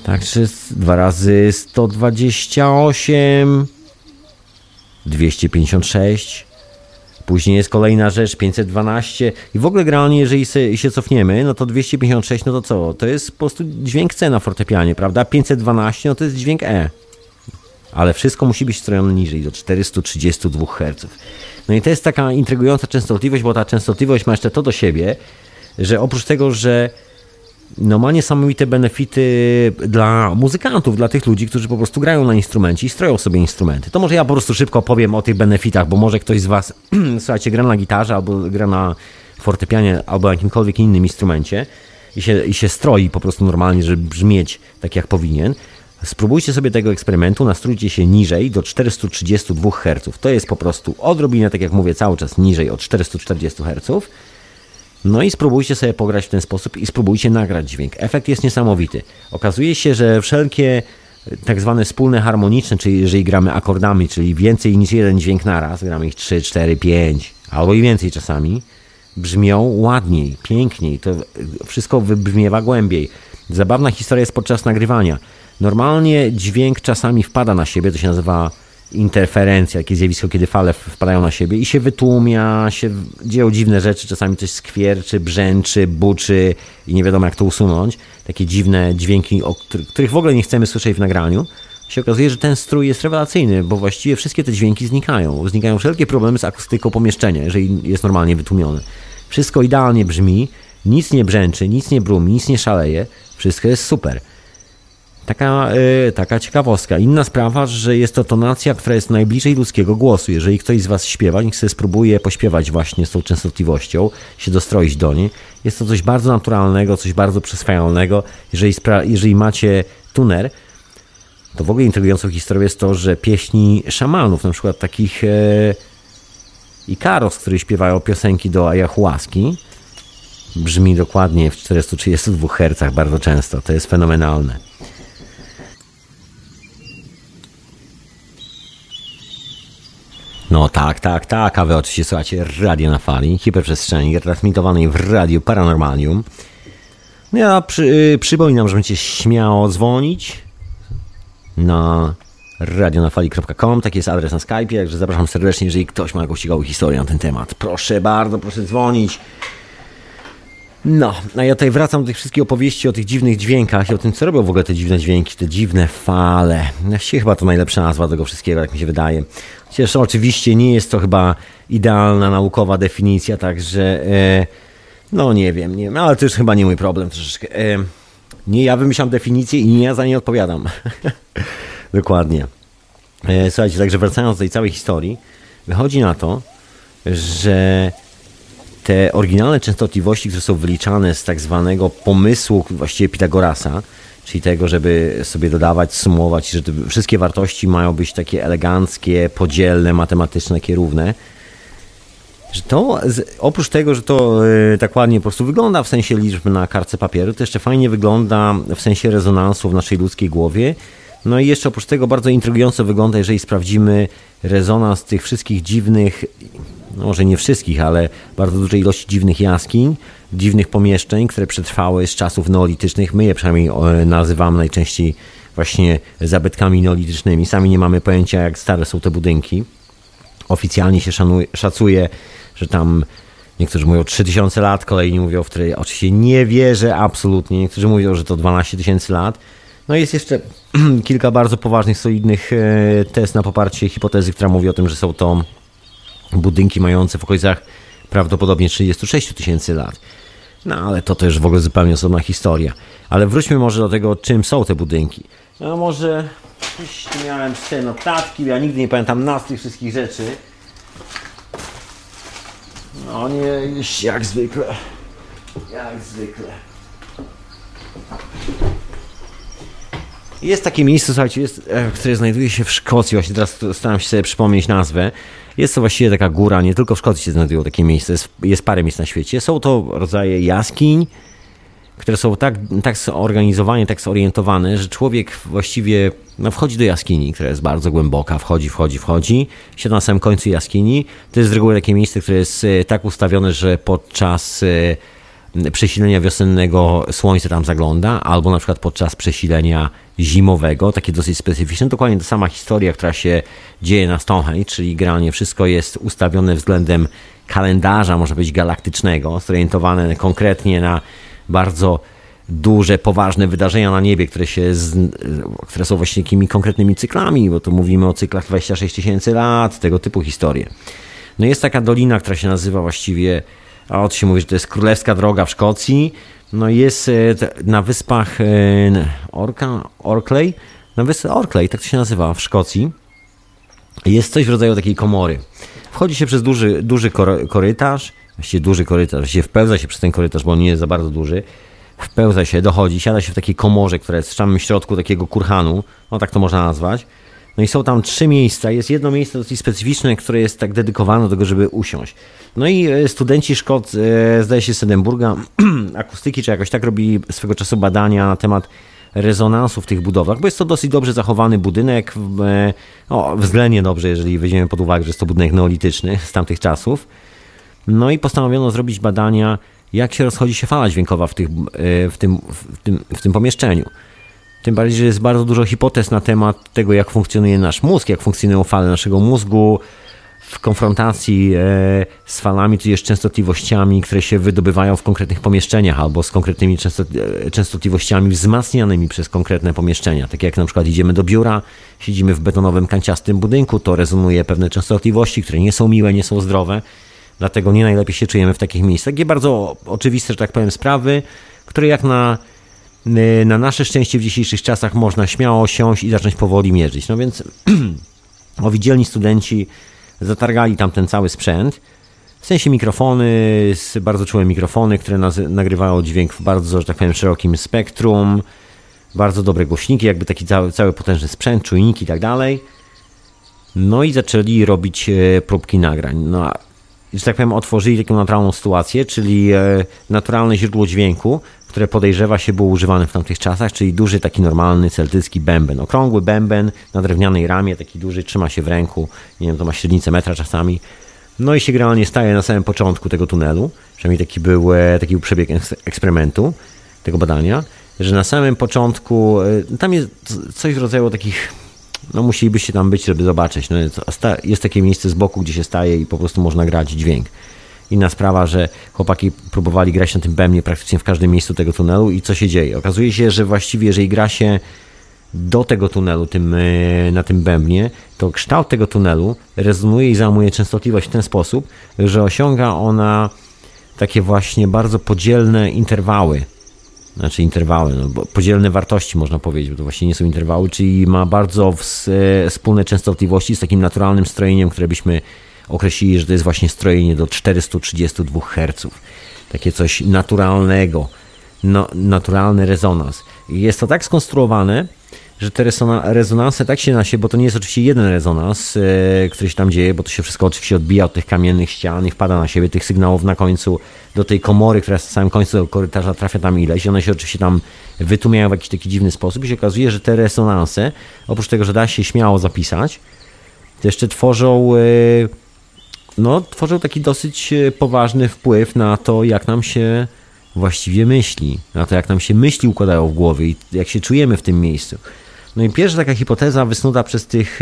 Także dwa razy 128, 256. Później jest kolejna rzecz, 512. I w ogóle generalnie, jeżeli się cofniemy, no to 256, no to co? To jest po prostu dźwięk C na fortepianie, prawda? 512, no to jest dźwięk E. Ale wszystko musi być strojone niżej, do 432 Hz. No i to jest taka intrygująca częstotliwość, bo ta częstotliwość ma jeszcze to do siebie, że oprócz tego, że no ma niesamowite benefity dla muzykantów, dla tych ludzi, którzy po prostu grają na instrumencie i stroją sobie instrumenty. To może ja po prostu szybko powiem o tych benefitach, bo może ktoś z Was, słuchajcie, gra na gitarze albo gra na fortepianie albo jakimkolwiek innym instrumencie i się, i się stroi po prostu normalnie, żeby brzmieć tak jak powinien. Spróbujcie sobie tego eksperymentu, nastrójcie się niżej do 432 Hz. To jest po prostu odrobinę, tak jak mówię, cały czas niżej od 440 Hz no i spróbujcie sobie pograć w ten sposób i spróbujcie nagrać dźwięk. Efekt jest niesamowity. Okazuje się, że wszelkie e, tak zwane wspólne harmoniczne, czyli jeżeli gramy akordami, czyli więcej niż jeden dźwięk naraz, gramy ich 3, 4, 5 albo i więcej czasami, brzmią ładniej, piękniej, to wszystko wybrzmiewa głębiej. Zabawna historia jest podczas nagrywania. Normalnie dźwięk czasami wpada na siebie, to się nazywa interferencja, takie zjawisko, kiedy fale wpadają na siebie i się wytłumia, się dzieją dziwne rzeczy, czasami coś skwierczy, brzęczy, buczy i nie wiadomo jak to usunąć. Takie dziwne dźwięki, o których w ogóle nie chcemy słyszeć w nagraniu. Się okazuje, że ten strój jest rewelacyjny, bo właściwie wszystkie te dźwięki znikają. Znikają wszelkie problemy z akustyką pomieszczenia, jeżeli jest normalnie wytłumione. Wszystko idealnie brzmi, nic nie brzęczy, nic nie brumi, nic nie szaleje, wszystko jest super. Taka, yy, taka ciekawostka. Inna sprawa, że jest to tonacja, która jest najbliżej ludzkiego głosu. Jeżeli ktoś z Was śpiewa, niech sobie spróbuje pośpiewać właśnie z tą częstotliwością, się dostroić do niej. Jest to coś bardzo naturalnego, coś bardzo przyswajalnego. Jeżeli, jeżeli macie tuner, to w ogóle intrygującą historią jest to, że pieśni szamanów, na przykład takich e, Ikaros, którzy śpiewają piosenki do ayahuaski, brzmi dokładnie w 432 Hz bardzo często. To jest fenomenalne. No tak, tak, tak, a wy oczywiście słuchacie Radio na Fali, hiperprzestrzeni, transmitowanej w Radiu Paranormalium. No ja przy, y, przypominam, że będziecie śmiało dzwonić na radionafali.com, taki jest adres na Skype, także zapraszam serdecznie, jeżeli ktoś ma jakąś ciekawą historię na ten temat. Proszę bardzo, proszę dzwonić. No, a ja tutaj wracam do tych wszystkich opowieści o tych dziwnych dźwiękach i o tym, co robią w ogóle te dziwne dźwięki, te dziwne fale. Właściwie chyba to najlepsza nazwa tego wszystkiego, jak mi się wydaje. Chociaż oczywiście nie jest to chyba idealna naukowa definicja, także e, no nie wiem, nie ale to już chyba nie mój problem troszeczkę. E, nie ja wymyślam definicję i nie ja za nie odpowiadam. Dokładnie. E, słuchajcie, także wracając do tej całej historii, wychodzi na to, że te oryginalne częstotliwości, które są wyliczane z tak zwanego pomysłu właściwie Pitagorasa, czyli tego, żeby sobie dodawać, sumować, że wszystkie wartości mają być takie eleganckie, podzielne, matematyczne, takie równe, że to oprócz tego, że to e, tak ładnie po prostu wygląda w sensie liczb na kartce papieru, to jeszcze fajnie wygląda w sensie rezonansu w naszej ludzkiej głowie. No i jeszcze oprócz tego bardzo intrygująco wygląda, jeżeli sprawdzimy rezonans tych wszystkich dziwnych, no może nie wszystkich, ale bardzo dużej ilości dziwnych jaskiń, dziwnych pomieszczeń, które przetrwały z czasów neolitycznych. My je przynajmniej e, nazywamy najczęściej właśnie zabytkami neolitycznymi. Sami nie mamy pojęcia, jak stare są te budynki. Oficjalnie się szanuje, szacuje, że tam niektórzy mówią 3000 lat, kolejni mówią, w której oczywiście nie wierzę absolutnie. Niektórzy mówią, że to 12 tysięcy lat. No jest jeszcze kilka bardzo poważnych, solidnych e, test na poparcie hipotezy, która mówi o tym, że są to budynki mające w okolicach prawdopodobnie 36 tysięcy lat. No ale to też w ogóle zupełnie osobna historia. Ale wróćmy może do tego, czym są te budynki. No może miałem te notatki, ja nigdy nie pamiętam nazw tych wszystkich rzeczy. No nie, jak zwykle. Jak zwykle. Jest takie miejsce, słuchajcie, jest, e, które znajduje się w Szkocji. Właśnie teraz staram się sobie przypomnieć nazwę. Jest to właściwie taka góra, nie tylko w Szkocji się znajdują takie miejsca, jest, jest parę miejsc na świecie. Są to rodzaje jaskiń, które są tak, tak zorganizowane, tak zorientowane, że człowiek właściwie no, wchodzi do jaskini, która jest bardzo głęboka, wchodzi, wchodzi, wchodzi, siada na samym końcu jaskini. To jest z reguły takie miejsce, które jest e, tak ustawione, że podczas e, przesilenia wiosennego słońce tam zagląda, albo na przykład podczas przesilenia zimowego, takie dosyć specyficzne. Dokładnie ta sama historia, która się dzieje na Stonehenge, czyli generalnie wszystko jest ustawione względem kalendarza, może być galaktycznego, zorientowane konkretnie na bardzo duże, poważne wydarzenia na niebie, które, się z, które są właśnie takimi konkretnymi cyklami, bo tu mówimy o cyklach 26 tysięcy lat, tego typu historie. No jest taka dolina, która się nazywa właściwie, a od się mówi, że to jest Królewska Droga w Szkocji, no jest e, na wyspach e, Orka, Orkley, na wyspie Orkley, tak to się nazywa w Szkocji, jest coś w rodzaju takiej komory. Wchodzi się przez duży, duży korytarz, właściwie duży korytarz, właściwie wpełza się przez ten korytarz, bo on nie jest za bardzo duży, wpełza się, dochodzi, siada się w takiej komorze, która jest w samym środku takiego kurhanu, no tak to można nazwać. No i są tam trzy miejsca. Jest jedno miejsce dosyć specyficzne, które jest tak dedykowane do tego, żeby usiąść. No i e, studenci Szkot, e, zdaje się z Edynburga, akustyki czy jakoś tak robili swego czasu badania na temat rezonansu w tych budowach, bo jest to dosyć dobrze zachowany budynek, e, o, względnie dobrze, jeżeli weźmiemy pod uwagę, że jest to budynek neolityczny z tamtych czasów. No i postanowiono zrobić badania, jak się rozchodzi się fala dźwiękowa w, tych, w, tym, w, tym, w tym pomieszczeniu. Tym bardziej, że jest bardzo dużo hipotez na temat tego, jak funkcjonuje nasz mózg, jak funkcjonują fale naszego mózgu w konfrontacji e, z falami, też częstotliwościami, które się wydobywają w konkretnych pomieszczeniach, albo z konkretnymi e, częstotliwościami wzmacnianymi przez konkretne pomieszczenia. Tak jak na przykład idziemy do biura, siedzimy w betonowym, kanciastym budynku, to rezonuje pewne częstotliwości, które nie są miłe, nie są zdrowe. Dlatego nie najlepiej się czujemy w takich miejscach. Takie bardzo oczywiste, że tak powiem, sprawy, które jak na na nasze szczęście w dzisiejszych czasach można śmiało siąść i zacząć powoli mierzyć. No więc owidzielni studenci zatargali tam ten cały sprzęt. W sensie mikrofony, bardzo czułe mikrofony, które nagrywają dźwięk w bardzo, że tak powiem, szerokim spektrum. Bardzo dobre głośniki, jakby taki cały, cały potężny sprzęt, czujniki i tak dalej. No i zaczęli robić e, próbki nagrań. No że tak powiem, otworzyli taką naturalną sytuację, czyli e, naturalne źródło dźwięku, które podejrzewa się było używane w tamtych czasach, czyli duży taki normalny celtycki bęben. Okrągły bęben na drewnianej ramie, taki duży, trzyma się w ręku, nie wiem, to ma średnicę metra czasami. No i się generalnie staje na samym początku tego tunelu, przynajmniej taki był, e, taki był przebieg eksperymentu, tego badania, że na samym początku, e, tam jest coś w rodzaju takich no musielibyście tam być, żeby zobaczyć. No, jest takie miejsce z boku, gdzie się staje i po prostu można grać dźwięk. Inna sprawa, że chłopaki próbowali grać na tym bębnie praktycznie w każdym miejscu tego tunelu i co się dzieje? Okazuje się, że właściwie jeżeli gra się do tego tunelu tym, e, na tym bębnie, to kształt tego tunelu rezonuje i załamuje częstotliwość w ten sposób, że osiąga ona takie właśnie bardzo podzielne interwały znaczy interwały, no, podzielne wartości można powiedzieć, bo to właśnie nie są interwały, czyli ma bardzo wspólne częstotliwości z takim naturalnym strojeniem, które byśmy określili, że to jest właśnie strojenie do 432 Hz. Takie coś naturalnego, no, naturalny rezonans. Jest to tak skonstruowane, że te rezonanse tak się nasie, bo to nie jest oczywiście jeden rezonans, e, który się tam dzieje, bo to się wszystko oczywiście odbija od tych kamiennych ścian i wpada na siebie tych sygnałów na końcu do tej komory, która jest na samym końcu korytarza, trafia tam ileś i one się oczywiście tam wytłumiają w jakiś taki dziwny sposób i się okazuje, że te rezonanse, oprócz tego, że da się śmiało zapisać, to jeszcze tworzą e, no, tworzą taki dosyć e, poważny wpływ na to, jak nam się właściwie myśli, na to, jak nam się myśli układają w głowie i jak się czujemy w tym miejscu. No i pierwsza taka hipoteza wysnuta przez tych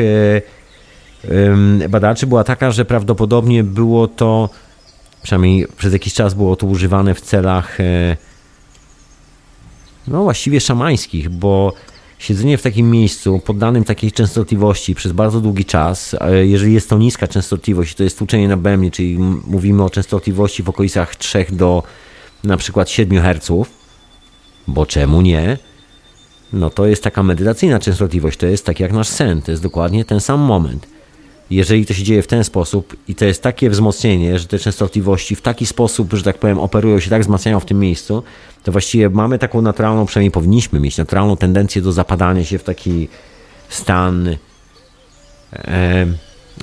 e, badaczy była taka, że prawdopodobnie było to, przynajmniej przez jakiś czas było to używane w celach e, no właściwie szamańskich, bo siedzenie w takim miejscu poddanym takiej częstotliwości przez bardzo długi czas, jeżeli jest to niska częstotliwość, to jest tłuczenie na bębnie, czyli mówimy o częstotliwości w okolicach 3 do na przykład 7 Hz, bo czemu nie? No to jest taka medytacyjna częstotliwość, to jest tak jak nasz sen, to jest dokładnie ten sam moment. Jeżeli to się dzieje w ten sposób i to jest takie wzmocnienie, że te częstotliwości w taki sposób, że tak powiem, operują się, tak wzmacniają w tym miejscu, to właściwie mamy taką naturalną, przynajmniej powinniśmy mieć naturalną tendencję do zapadania się w taki stan, e,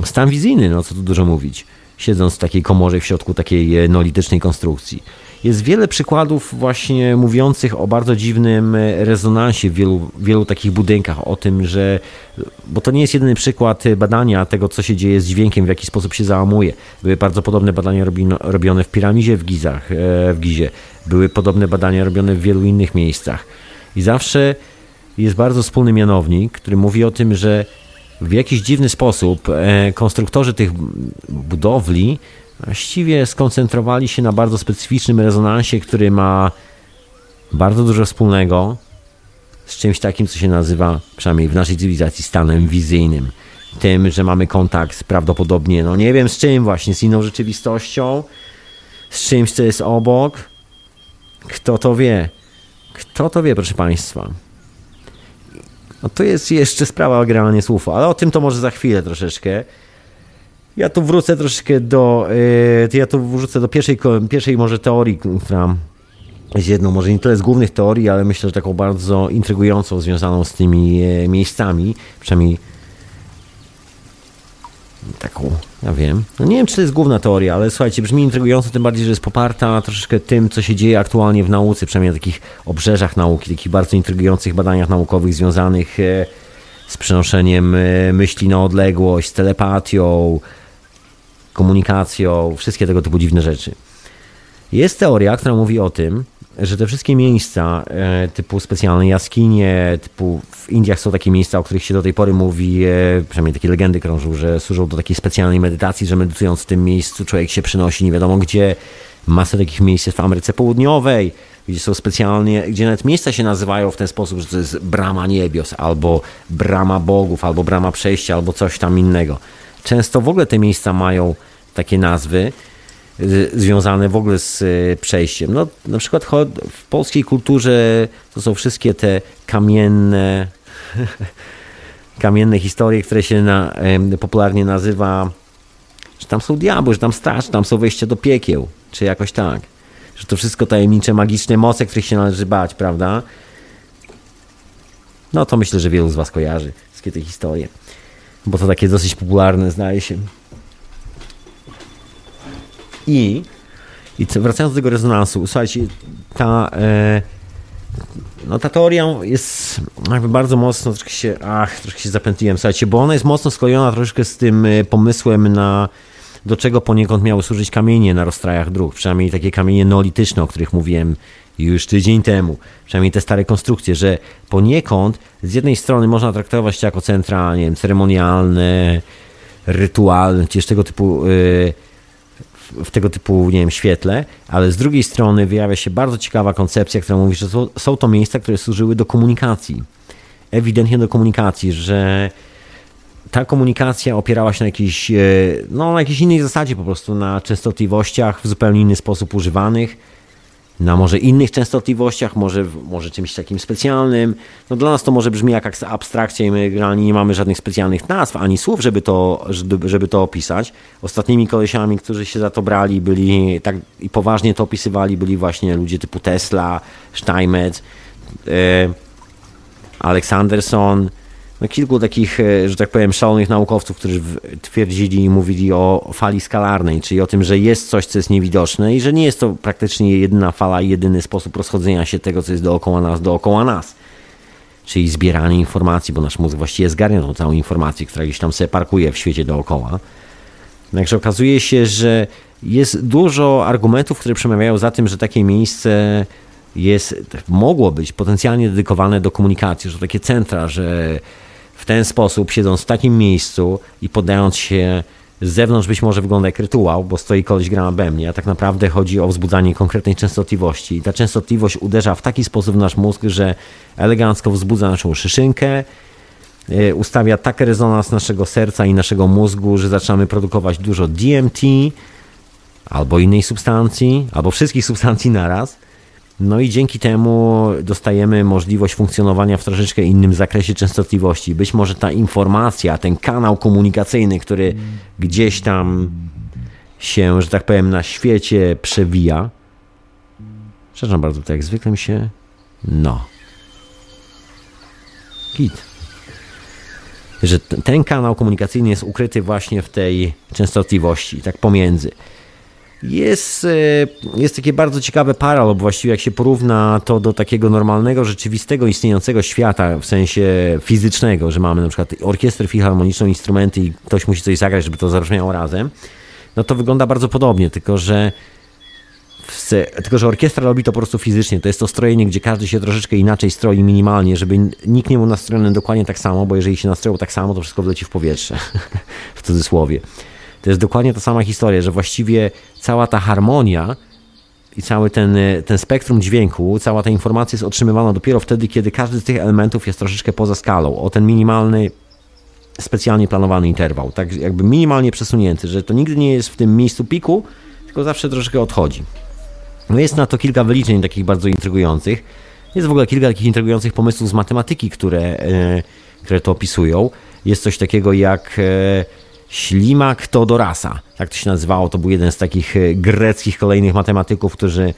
stan wizyjny, no co tu dużo mówić, siedząc w takiej komorze w środku takiej enolitycznej konstrukcji. Jest wiele przykładów właśnie mówiących o bardzo dziwnym e, rezonansie w wielu, wielu takich budynkach, o tym, że, bo to nie jest jedyny przykład badania tego, co się dzieje z dźwiękiem, w jaki sposób się załamuje. Były bardzo podobne badania robione w piramidzie w Gizach, e, w Gizie. Były podobne badania robione w wielu innych miejscach. I zawsze jest bardzo wspólny mianownik, który mówi o tym, że w jakiś dziwny sposób e, konstruktorzy tych budowli właściwie skoncentrowali się na bardzo specyficznym rezonansie, który ma bardzo dużo wspólnego z czymś takim, co się nazywa, przynajmniej w naszej cywilizacji, stanem wizyjnym. Tym, że mamy kontakt prawdopodobnie, no nie wiem z czym właśnie, z inną rzeczywistością, z czymś, co jest obok. Kto to wie? Kto to wie, proszę Państwa? No to jest jeszcze sprawa generalnie słów, ale o tym to może za chwilę troszeczkę. Ja tu wrócę troszeczkę do, yy, ja tu wrócę do pierwszej, pierwszej może teorii, która jest jedną, może nie tyle z głównych teorii, ale myślę, że taką bardzo intrygującą, związaną z tymi yy, miejscami, przynajmniej taką, ja wiem, no nie wiem, czy to jest główna teoria, ale słuchajcie, brzmi intrygująco, tym bardziej, że jest poparta troszeczkę tym, co się dzieje aktualnie w nauce, przynajmniej na takich obrzeżach nauki, takich bardzo intrygujących badaniach naukowych związanych yy, z przenoszeniem myśli na odległość, z telepatią, komunikacją, wszystkie tego typu dziwne rzeczy. Jest teoria, która mówi o tym, że te wszystkie miejsca e, typu specjalne jaskinie, typu w Indiach są takie miejsca, o których się do tej pory mówi, e, przynajmniej takie legendy krążą, że służą do takiej specjalnej medytacji, że medytując w tym miejscu człowiek się przenosi nie wiadomo gdzie. Masę takich miejsc w Ameryce Południowej, gdzie są specjalnie, gdzie nawet miejsca się nazywają w ten sposób, że to jest brama niebios, albo brama bogów, albo brama przejścia, albo coś tam innego. Często w ogóle te miejsca mają takie nazwy y, związane w ogóle z y, przejściem. No, na przykład w polskiej kulturze to są wszystkie te kamienne kamienne historie, które się na, popularnie nazywa, że tam są diabły, że tam straż, tam są wejścia do piekieł, czy jakoś tak. Że to wszystko tajemnicze, magiczne moce, których się należy bać, prawda? No to myślę, że wielu z Was kojarzy wszystkie te historie bo to takie dosyć popularne, zdaje się. I, i wracając do tego rezonansu, słuchajcie, ta, e, no ta teoria jest jakby bardzo mocno, troszkę się, ach, troszkę się zapętliłem, słuchajcie, bo ona jest mocno sklejona troszkę z tym e, pomysłem na do czego poniekąd miały służyć kamienie na rozstrajach dróg, przynajmniej takie kamienie neolityczne, o których mówiłem już tydzień temu, przynajmniej te stare konstrukcje, że poniekąd z jednej strony można traktować to jako centra, nie wiem, ceremonialne, rytualne, czy tego typu yy, w tego typu, nie wiem, świetle, ale z drugiej strony wyjawia się bardzo ciekawa koncepcja, która mówi, że są to miejsca, które służyły do komunikacji. Ewidentnie do komunikacji, że ta komunikacja opierała się na jakiejś, e, no, na jakiejś innej zasadzie, po prostu na częstotliwościach w zupełnie inny sposób używanych, na może innych częstotliwościach, może, może czymś takim specjalnym. No dla nas to może brzmi jak abstrakcja i my generalnie nie mamy żadnych specjalnych nazw ani słów, żeby to, żeby to opisać. Ostatnimi kolesiami, którzy się za to brali, byli tak i poważnie to opisywali, byli właśnie ludzie typu Tesla, Steinmetz, e, Aleksanderson, kilku takich, e, że tak powiem, szalonych naukowców, którzy twierdzili i mówili o fali skalarnej, czyli o tym, że jest coś, co jest niewidoczne i że nie jest to praktycznie jedyna fala i jedyny sposób rozchodzenia się tego, co jest dookoła nas, dookoła nas. Czyli zbieranie informacji, bo nasz mózg właściwie zgarnia tą całą informację, która gdzieś tam sobie parkuje w świecie dookoła. Także okazuje się, że jest dużo argumentów, które przemawiają za tym, że takie miejsce jest, mogło być potencjalnie dedykowane do komunikacji, że takie centra, że w ten sposób, siedząc w takim miejscu i poddając się z zewnątrz być może wygląda jak rytuał, bo stoi koleś gra na bębnie, a tak naprawdę chodzi o wzbudzanie konkretnej częstotliwości. I ta częstotliwość uderza w taki sposób w nasz mózg, że elegancko wzbudza naszą szyszynkę, e, ustawia tak rezonans naszego serca i naszego mózgu, że zaczynamy produkować dużo DMT albo innej substancji, albo wszystkich substancji naraz no i dzięki temu dostajemy możliwość funkcjonowania w troszeczkę innym zakresie częstotliwości. Być może ta informacja, ten kanał komunikacyjny, który gdzieś tam się, że tak powiem, na świecie przewija. Przepraszam bardzo, tak jak zwykle mi się. No. Git. Że ten kanał komunikacyjny jest ukryty właśnie w tej częstotliwości, tak pomiędzy. Jest, e, jest takie bardzo ciekawe paralel, właściwie jak się porówna to do takiego normalnego, rzeczywistego, istniejącego świata, w sensie fizycznego, że mamy na przykład orkiestrę filharmoniczną, instrumenty i ktoś musi coś zagrać, żeby to zabrzmiało razem, no to wygląda bardzo podobnie, tylko że tylko, że orkiestra robi to po prostu fizycznie. To jest to strojenie, gdzie każdy się troszeczkę inaczej stroi minimalnie, żeby nikt nie był nastrojony dokładnie tak samo, bo jeżeli się nastroją tak samo, to wszystko wleci w powietrze. w cudzysłowie. To jest dokładnie ta sama historia, że właściwie cała ta harmonia i cały ten, ten spektrum dźwięku, cała ta informacja jest otrzymywana dopiero wtedy, kiedy każdy z tych elementów jest troszeczkę poza skalą. O ten minimalny, specjalnie planowany interwał, tak jakby minimalnie przesunięty, że to nigdy nie jest w tym miejscu piku, tylko zawsze troszeczkę odchodzi. No jest na to kilka wyliczeń takich bardzo intrygujących. Jest w ogóle kilka takich intrygujących pomysłów z matematyki, które, e, które to opisują. Jest coś takiego jak e, Ślimak Teodorasa, tak to się nazywało. To był jeden z takich e, greckich kolejnych matematyków, którzy,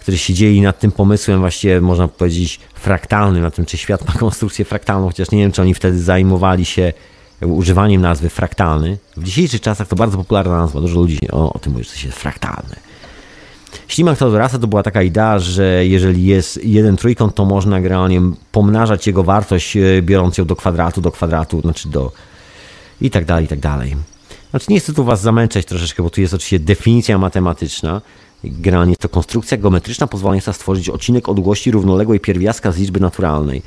którzy siedzieli nad tym pomysłem właściwie, można powiedzieć, fraktalnym, na tym, czy świat ma konstrukcję fraktalną, chociaż nie wiem, czy oni wtedy zajmowali się używaniem nazwy fraktalny. W dzisiejszych czasach to bardzo popularna nazwa, dużo ludzi o, o tym mówi, że to jest fraktalne. Ślimak Teodorasa to była taka idea, że jeżeli jest jeden trójkąt, to można generalnie pomnażać jego wartość, e, biorąc ją do kwadratu, do kwadratu, znaczy do i tak dalej, i tak dalej. Znaczy nie chcę tu was zamęczać troszeczkę, bo tu jest oczywiście definicja matematyczna. Generalnie to konstrukcja geometryczna pozwalająca stworzyć odcinek odległości równoległej pierwiastka z liczby naturalnej.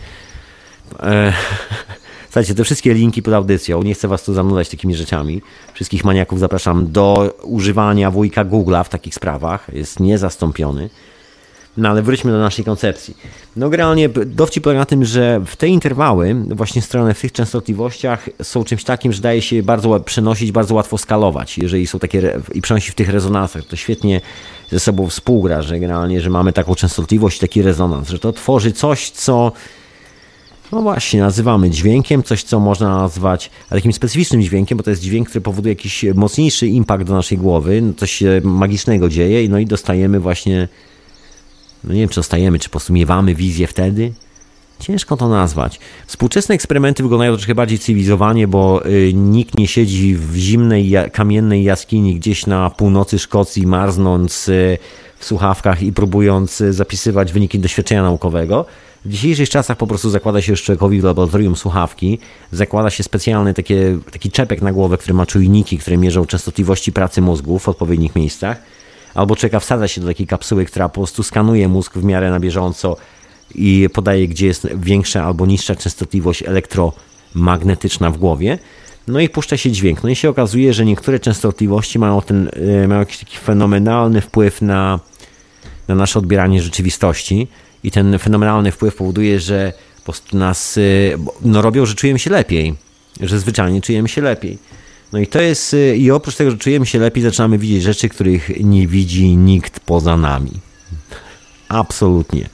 Eee, słuchajcie, te wszystkie linki pod audycją, nie chcę was tu zanudzać takimi rzeczami. Wszystkich maniaków zapraszam do używania wujka Google'a w takich sprawach. Jest niezastąpiony. No ale wróćmy do naszej koncepcji. No generalnie dowcip polega na tym, że w te interwały, właśnie strony w tych częstotliwościach są czymś takim, że daje się bardzo przenosić, bardzo łatwo skalować, jeżeli są takie i przenosić w tych rezonansach. To świetnie ze sobą współgra, że generalnie, że mamy taką częstotliwość, taki rezonans, że to tworzy coś, co no właśnie, nazywamy dźwiękiem, coś co można nazwać takim specyficznym dźwiękiem, bo to jest dźwięk, który powoduje jakiś mocniejszy impact do naszej głowy, no coś magicznego dzieje, no i dostajemy właśnie no nie wiem, czy dostajemy, czy po prostu miewamy wizję wtedy, Ciężko to nazwać. Współczesne eksperymenty wyglądają troszkę bardziej cywilizowanie, bo y, nikt nie siedzi w zimnej, kamiennej jaskini gdzieś na północy Szkocji, marznąc y, w słuchawkach i próbując y, zapisywać wyniki doświadczenia naukowego. W dzisiejszych czasach po prostu zakłada się już człowiekowi w laboratorium słuchawki, zakłada się specjalny taki czepek na głowę, który ma czujniki, które mierzą częstotliwości pracy mózgu w odpowiednich miejscach, albo człowieka wsadza się do takiej kapsuły, która po prostu skanuje mózg w miarę na bieżąco i podaje, gdzie jest większa albo niższa częstotliwość elektromagnetyczna w głowie. No i puszcza się dźwięk. No i się okazuje, że niektóre częstotliwości mają, ten, e, mają jakiś taki fenomenalny wpływ na, na nasze odbieranie rzeczywistości. I ten fenomenalny wpływ powoduje, że po prostu nas e, no, robią, że czujemy się lepiej. Że zwyczajnie czujemy się lepiej. No i to jest, e, i oprócz tego, że czujemy się lepiej, zaczynamy widzieć rzeczy, których nie widzi nikt poza nami. Absolutnie.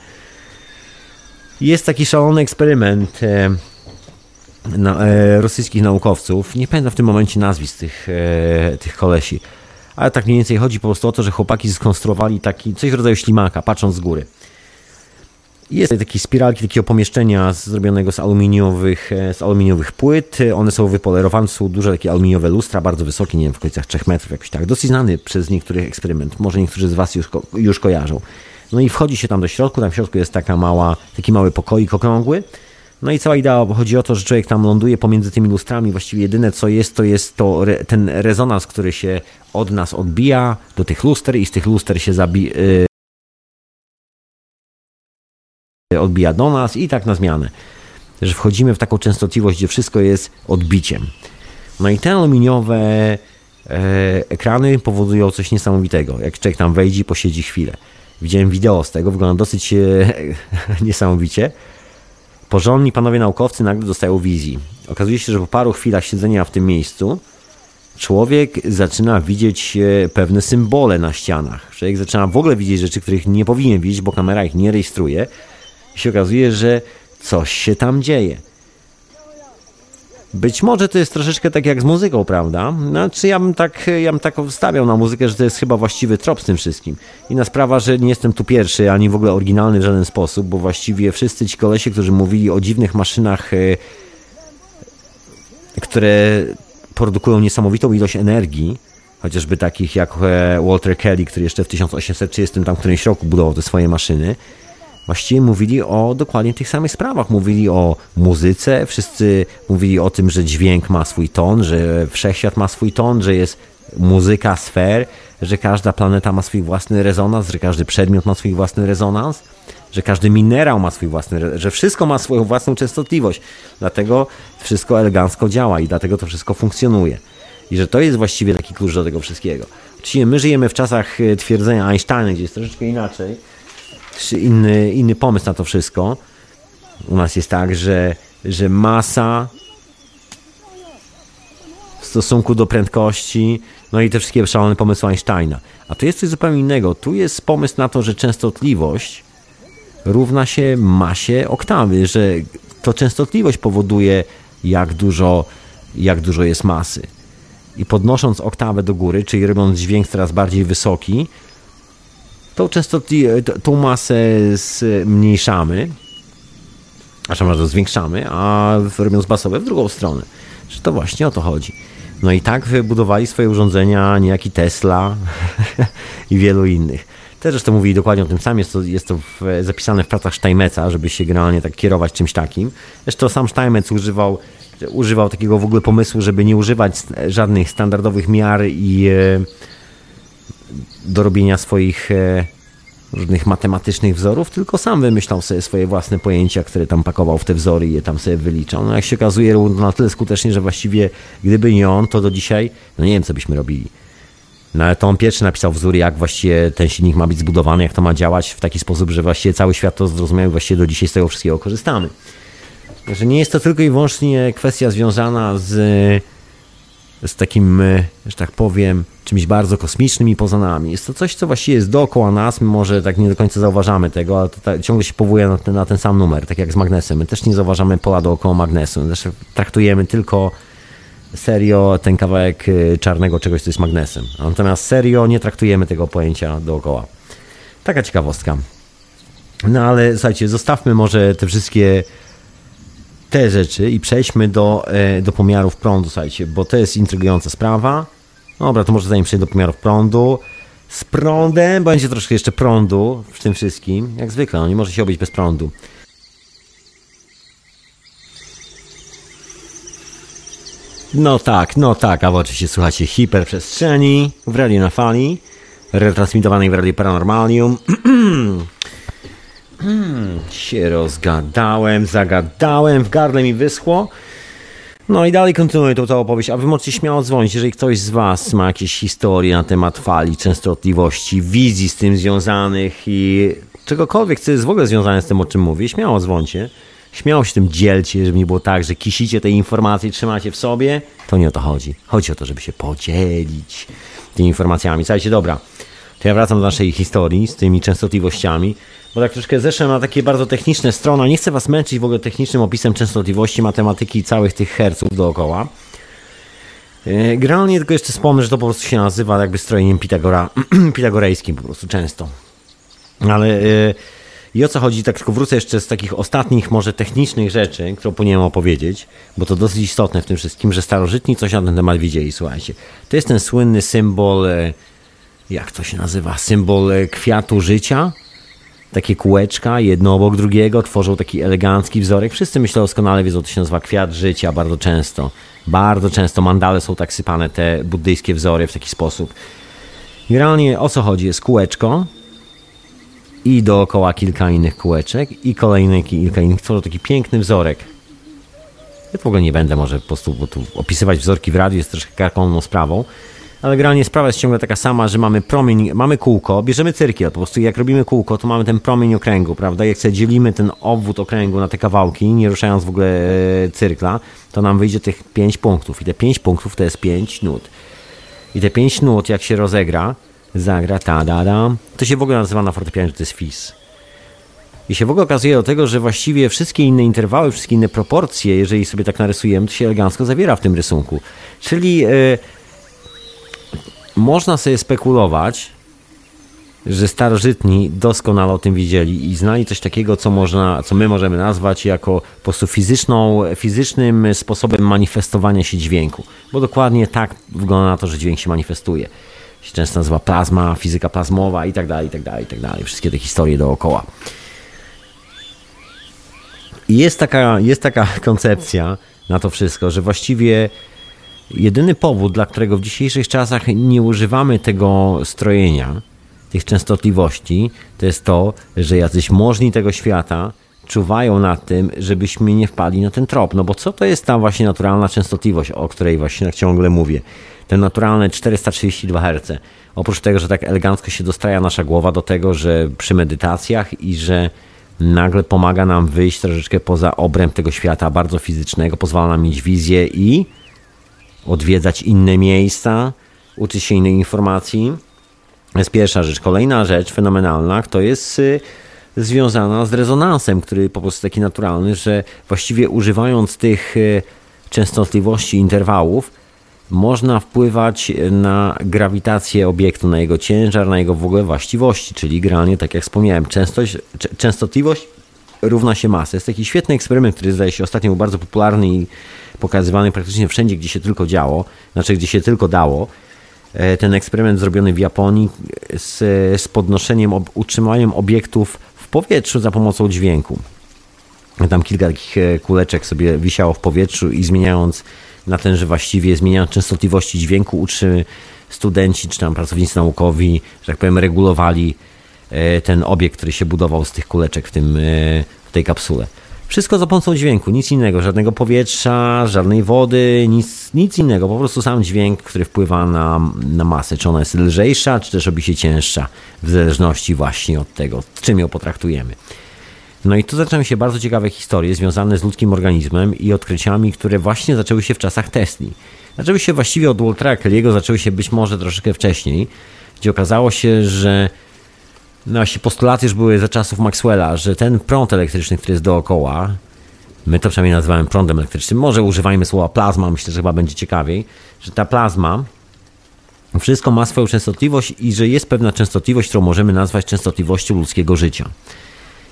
Jest taki szalony eksperyment e, na, e, rosyjskich naukowców. Nie pamiętam w tym momencie nazwisk tych, e, tych kolesi. Ale tak mniej więcej chodzi po prostu o to, że chłopaki skonstruowali taki coś w rodzaju ślimaka, patrząc z góry. Jest takie spiralki takiego pomieszczenia zrobionego z aluminiowych, z aluminiowych płyt. One są wypolerowane, są duże takie aluminiowe lustra, bardzo wysokie, nie wiem, w okolicach 3 metrów, jakoś tak. Dosyć znany przez niektórych eksperyment. Może niektórzy z Was już, ko już kojarzą. No i wchodzi się tam do środka, tam w środku jest taka mała, taki mały pokoik okrągły. No i cała idea chodzi o to, że człowiek tam ląduje pomiędzy tymi lustrami. Właściwie jedyne co jest, to jest to re, ten rezonans, który się od nas odbija do tych luster i z tych luster się zabi odbija do nas i tak na zmianę. Że wchodzimy w taką częstotliwość, gdzie wszystko jest odbiciem. No i te aluminiowe e, ekrany powodują coś niesamowitego. Jak człowiek tam wejdzie, posiedzi chwilę. Widziałem wideo z tego, wygląda dosyć e, niesamowicie. Porządni panowie naukowcy nagle dostają wizji. Okazuje się, że po paru chwilach siedzenia w tym miejscu człowiek zaczyna widzieć e, pewne symbole na ścianach. Człowiek zaczyna w ogóle widzieć rzeczy, których nie powinien widzieć, bo kamera ich nie rejestruje. I się okazuje, że coś się tam dzieje. Być może to jest troszeczkę tak jak z muzyką, prawda? Znaczy ja bym tak, ja bym tak wstawiał na muzykę, że to jest chyba właściwy trop z tym wszystkim. Inna sprawa, że nie jestem tu pierwszy, ani w ogóle oryginalny w żaden sposób, bo właściwie wszyscy ci kolesie, którzy mówili o dziwnych maszynach, e, które produkują niesamowitą ilość energii, chociażby takich jak e, Walter Kelly, który jeszcze w 1830 tam którymś roku budował te swoje maszyny, właściwie mówili o dokładnie tych samych sprawach. Mówili o muzyce, wszyscy mówili o tym, że dźwięk ma swój ton, że wszechświat ma swój ton, że jest muzyka sfer, że każda planeta ma swój własny rezonans, że każdy przedmiot ma swój własny rezonans, że każdy minerał ma swój własny, że wszystko ma swoją własną częstotliwość. Dlatego wszystko elegancko działa i dlatego to wszystko funkcjonuje. I że to jest właściwie taki klucz do tego wszystkiego. Oczywiście my żyjemy w czasach e, twierdzenia Einsteina, gdzie jest troszeczkę inaczej inny, inny pomysł na to wszystko. U nas jest tak, że, że masa w stosunku do prędkości, no i te wszystkie szalone pomysły Einsteina. A tu jest coś zupełnie innego. Tu jest pomysł na to, że częstotliwość równa się masie oktawy, że to częstotliwość powoduje, jak dużo, jak dużo jest masy. I podnosząc oktawę do góry, czyli robiąc dźwięk coraz bardziej wysoki, tą częstotliwość, tą masę zmniejszamy, a może zwiększamy, a robiąc basowe w drugą stronę. Że to właśnie o to chodzi. No i tak wybudowali swoje urządzenia niejaki Tesla i wielu innych. Też zresztą mówili dokładnie o tym samym, jest to, jest to w, zapisane w pracach Steinmetza, żeby się generalnie tak kierować czymś takim. Zresztą sam Steinmetz używał, używał takiego w ogóle pomysłu, żeby nie używać żadnych standardowych miar i e, do robienia swoich e, różnych matematycznych wzorów, tylko sam wymyślał sobie swoje własne pojęcia, które tam pakował w te wzory i je tam sobie wyliczał. No jak się okazuje, na tyle skutecznie, że właściwie gdyby nie on, to do dzisiaj, no nie wiem, co byśmy robili. No ale to on pierwszy napisał wzór, jak właściwie ten silnik ma być zbudowany, jak to ma działać w taki sposób, że właściwie cały świat to zrozumiał i właściwie do dzisiaj z tego wszystkiego korzystamy. Że nie jest to tylko i wyłącznie kwestia związana z z takim, e, że tak powiem, czymś bardzo kosmicznym i poza nami. Jest to coś, co właściwie jest dookoła nas, my może tak nie do końca zauważamy tego, ale to ciągle się powołuje na ten, na ten, sam numer, tak jak z magnesem. My też nie zauważamy pola dookoła magnesu. Zresztą traktujemy tylko serio ten kawałek e, czarnego czegoś, co jest magnesem. Natomiast serio nie traktujemy tego pojęcia dookoła. Taka ciekawostka. No ale słuchajcie, zostawmy może te wszystkie te rzeczy i przejdźmy do, e, do pomiarów prądu, słuchajcie, bo to jest intrygująca sprawa. Dobra, to może zanim przejdę do pomiarów prądu. Z prądem będzie troszkę jeszcze prądu w tym wszystkim. Jak zwykle, no nie może się obyć bez prądu. No tak, no tak, a oczywiście słuchacie hiperprzestrzeni w radiu na fali, retransmitowanej w radiu Paranormalium. Hmm, się rozgadałem, zagadałem, w gardle mi wyschło. No i dalej kontynuuję tą, tą opowieść, a wy możecie śmiało dzwonić, jeżeli ktoś z was ma jakieś historie na temat fali, częstotliwości, wizji z tym związanych i czegokolwiek, co jest w ogóle związane z tym, o czym mówię, śmiało dzwońcie. Śmiało się tym dzielcie, żeby nie było tak, że kisicie te informacje trzymacie w sobie. To nie o to chodzi. Chodzi o to, żeby się podzielić tymi informacjami. Słuchajcie, dobra, to ja wracam do naszej historii z tymi częstotliwościami bo tak troszkę zeszłem na takie bardzo techniczne strony. Nie chcę was męczyć w ogóle technicznym opisem częstotliwości, matematyki całych tych herców dookoła. E, generalnie tylko jeszcze wspomnę, że to po prostu się nazywa jakby strojeniem Pitagora, pitagorejskim po prostu często. Ale e, i o co chodzi, tak tylko wrócę jeszcze z takich ostatnich, może technicznych rzeczy, które powinienem opowiedzieć, bo to dosyć istotne w tym wszystkim, że starożytni coś na ten temat widzieli, słuchajcie. To jest ten słynny symbol, e, jak to się nazywa, symbol kwiatu życia, takie kółeczka, jedno obok drugiego, tworzą taki elegancki wzorek. Wszyscy myślą doskonale wiedzą, to się nazywa kwiat życia bardzo często. Bardzo często mandale są tak sypane, te buddyjskie wzory w taki sposób. Generalnie o co chodzi? Jest kółeczko i dookoła kilka innych kółeczek i kolejne kilka innych. Tworzą taki piękny wzorek. Ja w ogóle nie będę może po prostu opisywać wzorki w radiu, jest troszkę karkołomną sprawą ale generalnie sprawa jest ciągle taka sama, że mamy promień, mamy kółko, bierzemy cyrkiel, po prostu jak robimy kółko, to mamy ten promień okręgu, prawda? Jak sobie dzielimy ten obwód okręgu na te kawałki, nie ruszając w ogóle e, cyrkla, to nam wyjdzie tych 5 punktów i te 5 punktów to jest 5 nut. I te 5 nut, jak się rozegra, zagra ta da da, to się w ogóle nazywa na fortepianie, że to jest fis. I się w ogóle okazuje do tego, że właściwie wszystkie inne interwały, wszystkie inne proporcje, jeżeli sobie tak narysujemy, to się elegancko zawiera w tym rysunku. Czyli yy, można sobie spekulować, że starożytni doskonale o tym wiedzieli i znali coś takiego, co, można, co my możemy nazwać jako po prostu fizyczną, fizycznym sposobem manifestowania się dźwięku. Bo dokładnie tak wygląda na to, że dźwięk się manifestuje. Się często nazywa plazma, fizyka plazmowa i tak dalej, i tak dalej, i tak dalej. Wszystkie te historie dookoła. I jest taka, jest taka koncepcja na to wszystko, że właściwie Jedyny powód, dla którego w dzisiejszych czasach nie używamy tego strojenia, tych częstotliwości, to jest to, że jacyś możni tego świata czuwają nad tym, żebyśmy nie wpadli na ten trop. No bo co to jest ta właśnie naturalna częstotliwość, o której właśnie tak ciągle mówię? Te naturalne 432 Hz. Oprócz tego, że tak elegancko się dostraja nasza głowa do tego, że przy medytacjach i że nagle pomaga nam wyjść troszeczkę poza obręb tego świata bardzo fizycznego, pozwala nam mieć wizję i odwiedzać inne miejsca, uczyć się innej informacji. To jest pierwsza rzecz. Kolejna rzecz fenomenalna to jest y, związana z rezonansem, który po prostu taki naturalny, że właściwie używając tych y, częstotliwości interwałów, można wpływać na grawitację obiektu, na jego ciężar, na jego w ogóle właściwości, czyli generalnie, tak jak wspomniałem, częstość, częstotliwość równa się masa. Jest taki świetny eksperyment, który zdaje się ostatnio był bardzo popularny i pokazywany praktycznie wszędzie, gdzie się tylko działo, znaczy gdzie się tylko dało. E, ten eksperyment zrobiony w Japonii z, z podnoszeniem, utrzymaniem obiektów w powietrzu za pomocą dźwięku. Tam kilka takich e, kuleczek sobie wisiało w powietrzu i zmieniając na ten, że właściwie zmieniając częstotliwości dźwięku, uczy studenci czy tam pracownicy naukowi, że tak powiem, regulowali e, ten obiekt, który się budował z tych kuleczek w, tym, w tej kapsule. Wszystko za pomocą dźwięku, nic innego, żadnego powietrza, żadnej wody, nic, nic innego, po prostu sam dźwięk, który wpływa na, na masę, czy ona jest lżejsza, czy też robi się cięższa, w zależności właśnie od tego, czym ją potraktujemy. No i tu zaczęły się bardzo ciekawe historie związane z ludzkim organizmem i odkryciami, które właśnie zaczęły się w czasach Tesli. Zaczęły się właściwie od Waltera Kelly'ego, zaczęły się być może troszeczkę wcześniej, gdzie okazało się, że właśnie postulaty już były za czasów Maxwella, że ten prąd elektryczny, który jest dookoła, my to przynajmniej nazywamy prądem elektrycznym, może używajmy słowa plazma, myślę, że chyba będzie ciekawiej, że ta plazma wszystko ma swoją częstotliwość i że jest pewna częstotliwość, którą możemy nazwać częstotliwością ludzkiego życia.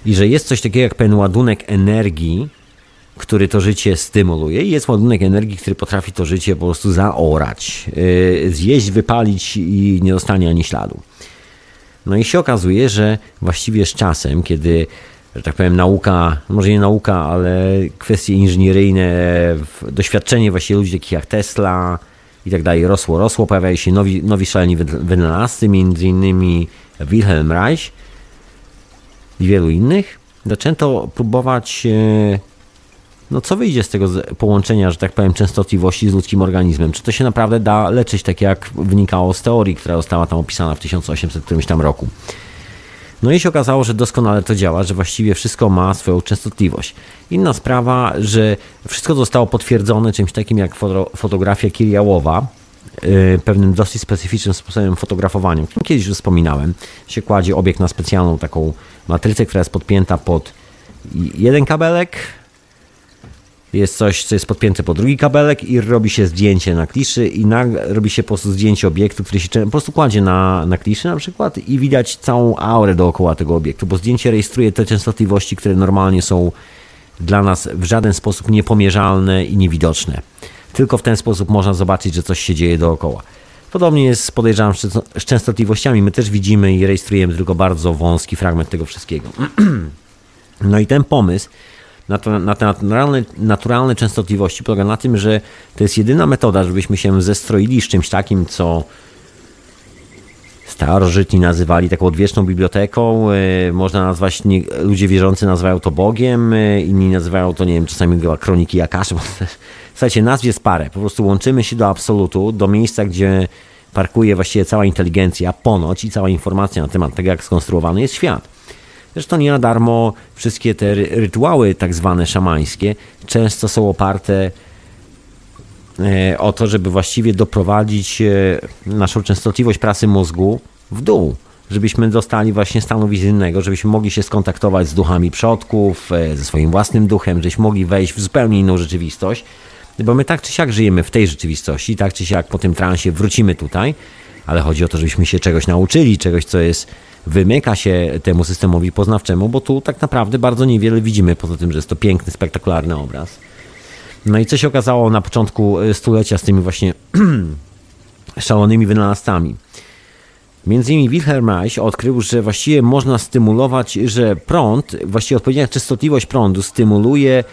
i że jest coś takiego jak pewien ładunek energii, który to życie stymuluje i jest ładunek energii, który potrafi to życie po prostu zaorać, yy, zjeść, wypalić i nie dostanie ani śladu. No i się okazuje, że właściwie z czasem, kiedy że tak powiem, nauka, może nie nauka, ale kwestie inżynieryjne, doświadczenie właściwie ludzi takich jak Tesla i tak dalej rosło, rosło, pojawiają się nowi, nowi szaleni wynalazcy, między innymi Wilhelm Reich i wielu innych. Zaczęto próbować, e, no co wyjdzie z tego połączenia, że tak powiem, częstotliwości z ludzkim organizmem. Czy to się naprawdę da leczyć, tak jak wynikało z teorii, która została tam opisana w 1800 którymś tam roku. No i się okazało, że doskonale to działa, że właściwie wszystko ma swoją częstotliwość. Inna sprawa, że wszystko zostało potwierdzone czymś takim jak foto, fotografia Kiriałowa, yy, pewnym dosyć specyficznym sposobem fotografowania, o którym kiedyś już wspominałem. Się kładzie obiekt na specjalną taką matrycę, która jest podpięta pod jeden kabelek, jest coś, co jest podpięte po drugi kabelek i robi się zdjęcie na kliszy i na, robi się po prostu zdjęcie obiektu, który się po prostu kładzie na, na kliszy na przykład i widać całą aurę dookoła tego obiektu, bo zdjęcie rejestruje te częstotliwości, które normalnie są dla nas w żaden sposób niepomierzalne i niewidoczne. Tylko w ten sposób można zobaczyć, że coś się dzieje dookoła. Podobnie jest, podejrzewam, z częstotliwościami. My też widzimy i rejestrujemy tylko bardzo wąski fragment tego wszystkiego. No i ten pomysł na, te naturalne, naturalne częstotliwości polega na tym, że to jest jedyna metoda, żebyśmy się zestroili z czymś takim, co starożytni nazywali taką odwieczną biblioteką. E, można nazwać, ludzie wierzący nazywają to Bogiem, e, inni nazywają to, nie wiem, czasami kroniki Jakaszy. Słuchajcie, nazw jest parę. Po prostu łączymy się do absolutu, do miejsca, gdzie parkuje właściwie cała inteligencja, ponoć i cała informacja na temat tego, jak skonstruowany jest świat. Zresztą nie na darmo wszystkie te rytuały tak zwane szamańskie często są oparte e, o to, żeby właściwie doprowadzić e, naszą częstotliwość prasy mózgu w dół, żebyśmy dostali właśnie stanu wizyjnego, żebyśmy mogli się skontaktować z duchami przodków, e, ze swoim własnym duchem, żebyśmy mogli wejść w zupełnie inną rzeczywistość, bo my tak czy siak żyjemy w tej rzeczywistości, tak czy siak po tym transie wrócimy tutaj, ale chodzi o to, żebyśmy się czegoś nauczyli, czegoś, co jest wymyka się temu systemowi poznawczemu, bo tu tak naprawdę bardzo niewiele widzimy, poza tym, że jest to piękny, spektakularny obraz. No i co się okazało na początku e, stulecia z tymi właśnie szalonymi wynalazcami? Między innymi Wilhelm Reich odkrył, że właściwie można stymulować, że prąd, właściwie odpowiednia częstotliwość prądu stymuluje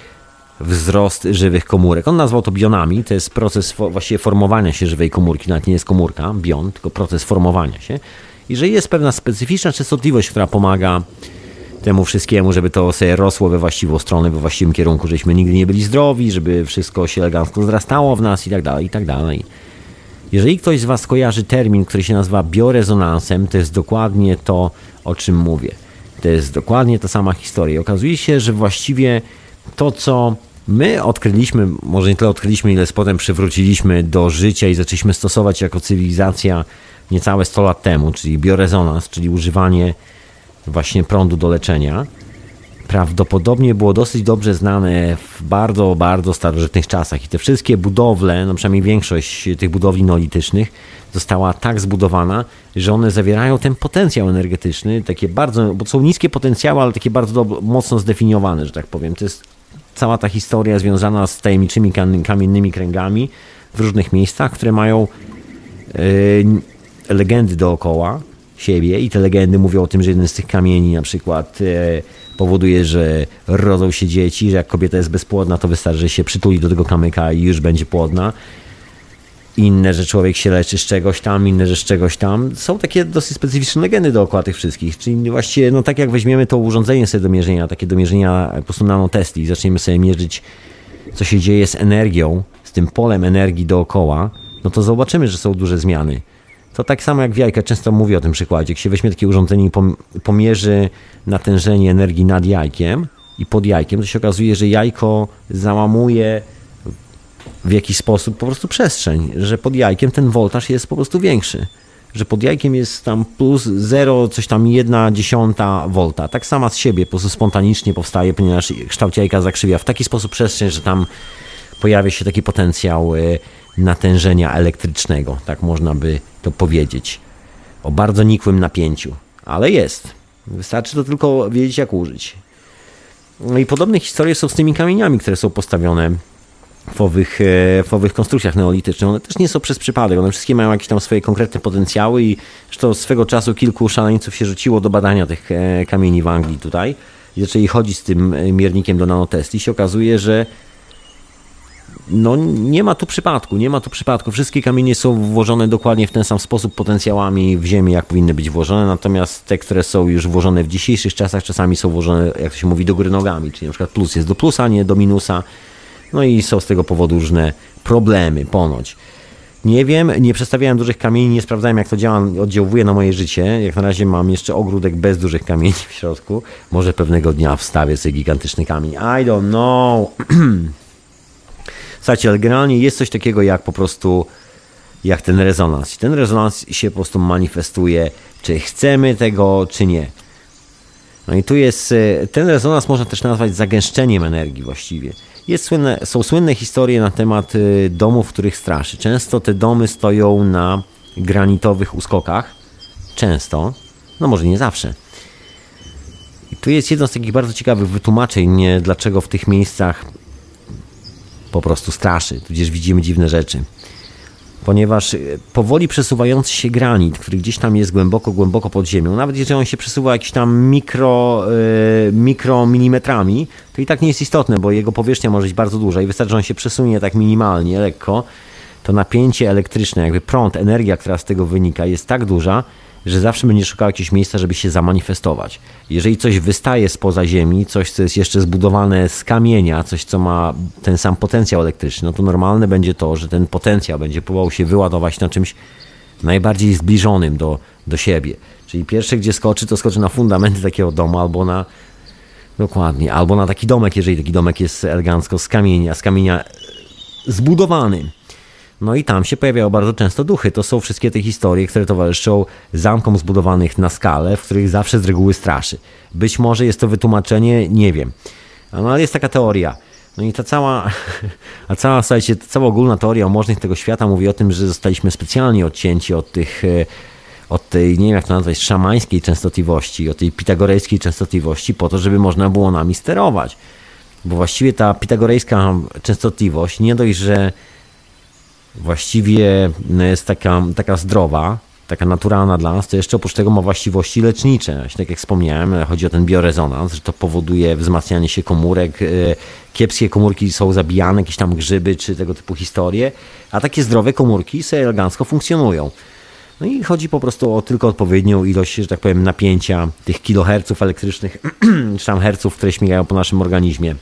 wzrost żywych komórek. On nazwał to bionami, to jest proces właściwie formowania się żywej komórki, nawet nie jest komórka, bion, tylko proces formowania się i że jest pewna specyficzna częstotliwość, która pomaga temu wszystkiemu, żeby to sobie rosło we właściwą stronę, we właściwym kierunku, żebyśmy nigdy nie byli zdrowi, żeby wszystko się elegancko zrastało w nas i tak dalej, i tak dalej. Jeżeli ktoś z Was kojarzy termin, który się nazywa biorezonansem, to jest dokładnie to, o czym mówię. To jest dokładnie ta sama historia. Okazuje się, że właściwie to, co my odkryliśmy, może nie tyle odkryliśmy, ile potem przywróciliśmy do życia i zaczęliśmy stosować jako cywilizacja niecałe 100 lat temu, czyli biorezonans, czyli używanie właśnie prądu do leczenia, prawdopodobnie było dosyć dobrze znane w bardzo, bardzo starożytnych czasach. I te wszystkie budowle, no przynajmniej większość tych budowli neolitycznych, została tak zbudowana, że one zawierają ten potencjał energetyczny, takie bardzo, bo są niskie potencjały, ale takie bardzo mocno zdefiniowane, że tak powiem. To jest cała ta historia związana z tajemniczymi kamiennymi kręgami w różnych miejscach, które mają yy, legendy dookoła siebie i te legendy mówią o tym, że jeden z tych kamieni na przykład e, powoduje, że rodzą się dzieci, że jak kobieta jest bezpłodna, to wystarczy, że się przytuli do tego kamyka i już będzie płodna. Inne, że człowiek się leczy z czegoś tam, inne, że z czegoś tam. Są takie dosyć specyficzne legendy dookoła tych wszystkich. Czyli właściwie, no tak jak weźmiemy to urządzenie sobie do mierzenia, takie do mierzenia po prostu nanotesty i zaczniemy sobie mierzyć, co się dzieje z energią, z tym polem energii dookoła, no to zobaczymy, że są duże zmiany. To tak samo jak w jajkach, często mówię o tym przykładzie. Jak się weźmie takie urządzenie i pomierzy natężenie energii nad jajkiem i pod jajkiem, to się okazuje, że jajko załamuje w jakiś sposób po prostu przestrzeń, że pod jajkiem ten voltaż jest po prostu większy. Że pod jajkiem jest tam plus 0, coś tam 1 dziesiąta volta. Tak sama z siebie po prostu spontanicznie powstaje, ponieważ kształt jajka zakrzywia w taki sposób przestrzeń, że tam pojawia się taki potencjał y, natężenia elektrycznego, tak można by to powiedzieć. O bardzo nikłym napięciu, ale jest. Wystarczy to tylko wiedzieć, jak użyć. No i podobne historie są z tymi kamieniami, które są postawione w owych, e, w owych konstrukcjach neolitycznych. One też nie są przez przypadek, one wszystkie mają jakieś tam swoje konkretne potencjały i zresztą swego czasu kilku szaleńców się rzuciło do badania tych e, kamieni w Anglii tutaj i zaczęli chodzić z tym e, miernikiem do nanotestu i się okazuje, że no nie ma tu przypadku, nie ma tu przypadku. Wszystkie kamienie są włożone dokładnie w ten sam sposób potencjałami w ziemi, jak powinny być włożone, natomiast te, które są już włożone w dzisiejszych czasach, czasami są włożone, jak to się mówi, do góry nogami, czyli na przykład plus jest do plusa, nie do minusa. No i są z tego powodu różne problemy, ponoć. Nie wiem, nie przestawiałem dużych kamieni, nie sprawdzałem jak to działa, oddziałuje na moje życie. Jak na razie mam jeszcze ogródek bez dużych kamieni w środku. Może pewnego dnia wstawię sobie gigantyczny kamień. I don't know. Słuchajcie, ale generalnie jest coś takiego jak po prostu jak ten rezonans. Ten rezonans się po prostu manifestuje, czy chcemy tego, czy nie. No i tu jest, e, ten rezonans można też nazwać zagęszczeniem energii właściwie. Jest słynne, są słynne historie na temat e, domów, których straszy. Często te domy stoją na granitowych uskokach. Często, no może nie zawsze. I tu jest jedno z takich bardzo ciekawych wytłumaczeń, dlaczego w tych miejscach po prostu straszy, tudzież widzimy dziwne rzeczy. Ponieważ e, powoli przesuwający się granit, który gdzieś tam jest głęboko, głęboko pod ziemią, nawet jeżeli on się przesuwa jakieś tam mikro, yy, mikromilimetrami, to i tak nie jest istotne, bo jego powierzchnia może być bardzo duża i wystarczy, że on się przesunie tak minimalnie, lekko, to napięcie elektryczne, jakby prąd, energia, która z tego wynika, jest tak duża, że zawsze będzie szukał jakiegoś miejsca, żeby się zamanifestować. Jeżeli coś wystaje spoza Ziemi, coś, co jest jeszcze zbudowane z kamienia, coś, co ma ten sam potencjał elektryczny, no to normalne będzie to, że ten potencjał będzie próbował się wyładować na czymś najbardziej zbliżonym do, do siebie. Czyli pierwsze, gdzie skoczy, to skoczy na fundamenty takiego domu albo na Dokładnie. Albo na taki domek, jeżeli taki domek jest elegancko z kamienia, z kamienia zbudowany. No i tam się pojawiają bardzo często duchy. To są wszystkie te historie, które towarzyszą zamkom zbudowanych na skalę, w których zawsze z reguły straszy. Być może jest to wytłumaczenie, nie wiem. No ale jest taka teoria. No i ta cała, a cała, słuchajcie, ta cała ogólna teoria o możnych tego świata mówi o tym, że zostaliśmy specjalnie odcięci od tych, e, od tej, nie wiem jak to nazwać, szamańskiej częstotliwości, od tej pitagorejskiej częstotliwości po to, żeby można było nami sterować. Bo właściwie ta pitagorejska częstotliwość nie dość, że właściwie no, jest taka, taka zdrowa, taka naturalna dla nas, to jeszcze oprócz tego ma właściwości lecznicze. Tak jak wspomniałem, chodzi o ten biorezonans, że to powoduje wzmacnianie się komórek. E, kiepskie komórki są zabijane, jakieś tam grzyby czy tego typu historie, a takie zdrowe komórki sobie elegancko funkcjonują. No i chodzi po prostu o tylko odpowiednią ilość, że tak powiem, napięcia tych kiloherców elektrycznych, czy tam herców, które śmigają po naszym organizmie.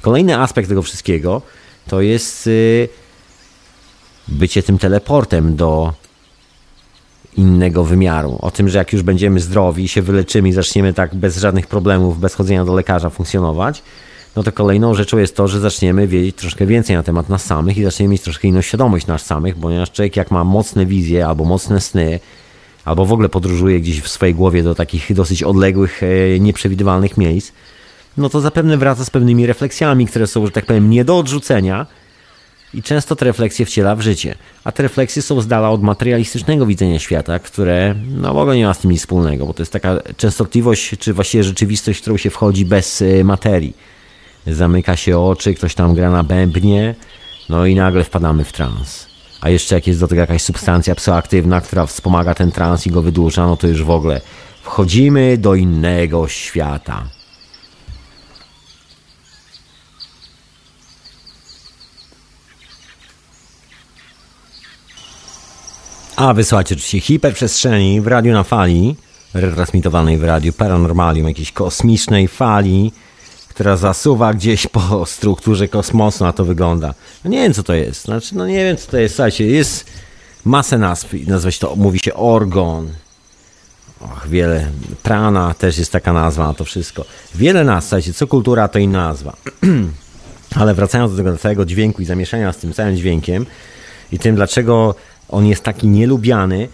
Kolejny aspekt tego wszystkiego to jest y, bycie tym teleportem do innego wymiaru. O tym, że jak już będziemy zdrowi, się wyleczymy i zaczniemy tak bez żadnych problemów, bez chodzenia do lekarza funkcjonować, no to kolejną rzeczą jest to, że zaczniemy wiedzieć troszkę więcej na temat nas samych i zaczniemy mieć troszkę inną świadomość nas samych, ponieważ człowiek jak ma mocne wizje albo mocne sny, albo w ogóle podróżuje gdzieś w swojej głowie do takich dosyć odległych, e, nieprzewidywalnych miejsc, no to zapewne wraca z pewnymi refleksjami, które są, że tak powiem, nie do odrzucenia, i często te refleksje wciela w życie. A te refleksje są z dala od materialistycznego widzenia świata, które no w ogóle nie ma z tym nic wspólnego, bo to jest taka częstotliwość, czy właściwie rzeczywistość, w którą się wchodzi bez y, materii. Zamyka się oczy, ktoś tam gra na bębnie, no i nagle wpadamy w trans. A jeszcze jak jest do tego jakaś substancja psychoaktywna, która wspomaga ten trans i go wydłuża, no to już w ogóle wchodzimy do innego świata. A wysłuchacie oczywiście hiperprzestrzeni w radiu na fali, retransmitowanej w radiu Paranormalium, jakiejś kosmicznej fali, która zasuwa gdzieś po strukturze kosmosu, na to wygląda. No nie wiem co to jest, znaczy no nie wiem co to jest, słuchajcie, jest masę nazw, nazwać to, mówi się orgon, Och, wiele. Prana też jest taka nazwa na to wszystko. Wiele nazw, słuchajcie, co kultura to inna nazwa. Ale wracając do tego całego dźwięku i zamieszania z tym całym dźwiękiem i tym, dlaczego on jest taki nielubiany.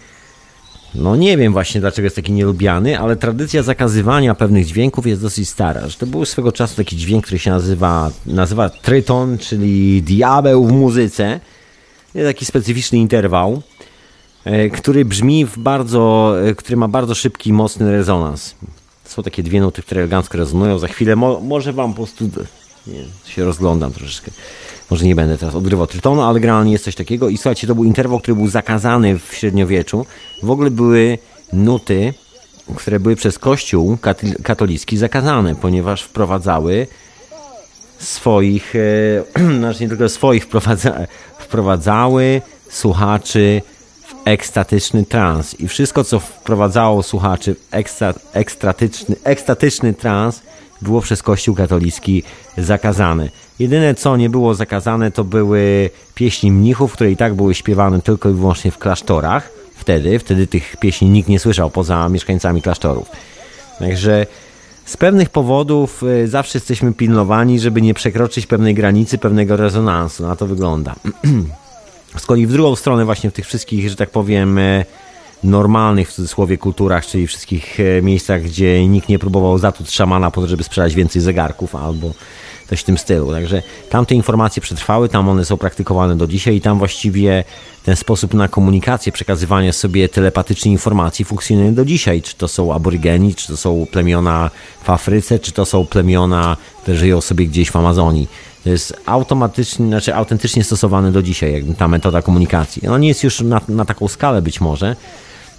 No nie wiem właśnie dlaczego jest taki nielubiany, ale tradycja zakazywania pewnych dźwięków jest dosyć stara. Że to był swego czasu taki dźwięk, który się nazywa, nazywa tryton, czyli diabeł w muzyce. Jest taki specyficzny interwał. e, który brzmi w bardzo, e, który ma bardzo szybki, mocny rezonans. Są takie dwie nuty, które elegancko rezonują. Za chwilę mo może wam po prostu nie, się rozglądam troszeczkę. Może nie będę teraz odgrywał trytonu, ale generalnie jest coś takiego. I słuchajcie, to był interwał, który był zakazany w średniowieczu. W ogóle były nuty, które były przez Kościół katolicki zakazane, ponieważ wprowadzały swoich, e, znaczy nie tylko swoich, wprowadza, wprowadzały słuchaczy w ekstatyczny trans. I wszystko, co wprowadzało słuchaczy w ekstra, ekstatyczny, ekstatyczny trans, było przez Kościół katolicki zakazane. Jedyne, co nie było zakazane, to były pieśni mnichów, które i tak były śpiewane tylko i wyłącznie w klasztorach. Wtedy, wtedy tych pieśni nikt nie słyszał poza mieszkańcami klasztorów. Także z pewnych powodów y, zawsze jesteśmy pilnowani, żeby nie przekroczyć pewnej granicy, pewnego rezonansu. Na to wygląda. Z kolei w drugą stronę, właśnie w tych wszystkich, że tak powiem, e, normalnych w cudzysłowie kulturach, czyli wszystkich e, miejscach, gdzie nikt nie próbował zatłuc szamana po to, żeby sprzedać więcej zegarków albo coś w tym stylu. Także tam te informacje przetrwały, tam one są praktykowane do dzisiaj i tam właściwie ten sposób na komunikację, przekazywanie sobie telepatycznie informacji funkcjonuje do dzisiaj. Czy to są aborygeni, czy to są plemiona w Afryce, czy to są plemiona, które żyją sobie gdzieś w Amazonii. To jest automatycznie, znaczy autentycznie stosowane do dzisiaj, jakby ta metoda komunikacji. No nie jest już na, na taką skalę być może.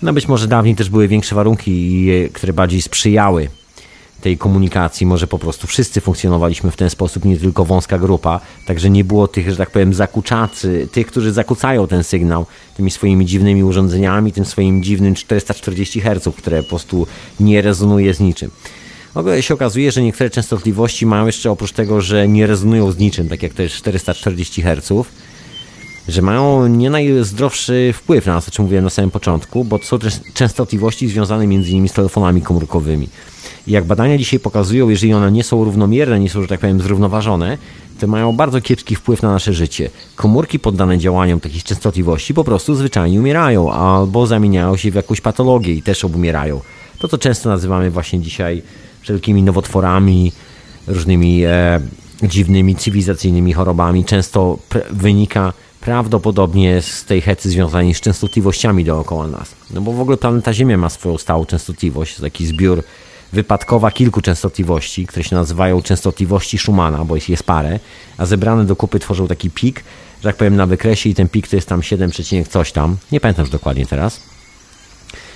No być może dawniej też były większe warunki, które bardziej sprzyjały tej komunikacji. Może po prostu wszyscy funkcjonowaliśmy w ten sposób, nie tylko wąska grupa. Także nie było tych, że tak powiem, zakuczaczy, tych, którzy zakłócają ten sygnał tymi swoimi dziwnymi urządzeniami, tym swoim dziwnym 440 Hz, które po prostu nie rezonuje z niczym. W się okazuje, że niektóre częstotliwości mają jeszcze oprócz tego, że nie rezonują z niczym, tak jak to jest 440 Hz, że mają nie najzdrowszy wpływ na nas, o czym mówiłem na samym początku, bo to są częstotliwości związane między innymi z telefonami komórkowymi. I jak badania dzisiaj pokazują, jeżeli one nie są równomierne, nie są, że tak powiem, zrównoważone, to mają bardzo kiepski wpływ na nasze życie. Komórki poddane działaniom takich częstotliwości po prostu zwyczajnie umierają, albo zamieniają się w jakąś patologię i też obumierają. To, co często nazywamy właśnie dzisiaj wszelkimi nowotworami, różnymi e, dziwnymi cywilizacyjnymi chorobami, często wynika prawdopodobnie z tej hecy związanej z częstotliwościami dookoła nas. No bo w ogóle planeta Ziemia ma swoją stałą częstotliwość, taki zbiór wypadkowa kilku częstotliwości, które się nazywają częstotliwości Schumana, bo jest, jest parę, a zebrane do kupy tworzą taki pik, że tak powiem na wykresie i ten pik to jest tam 7, coś tam, nie pamiętam już dokładnie teraz.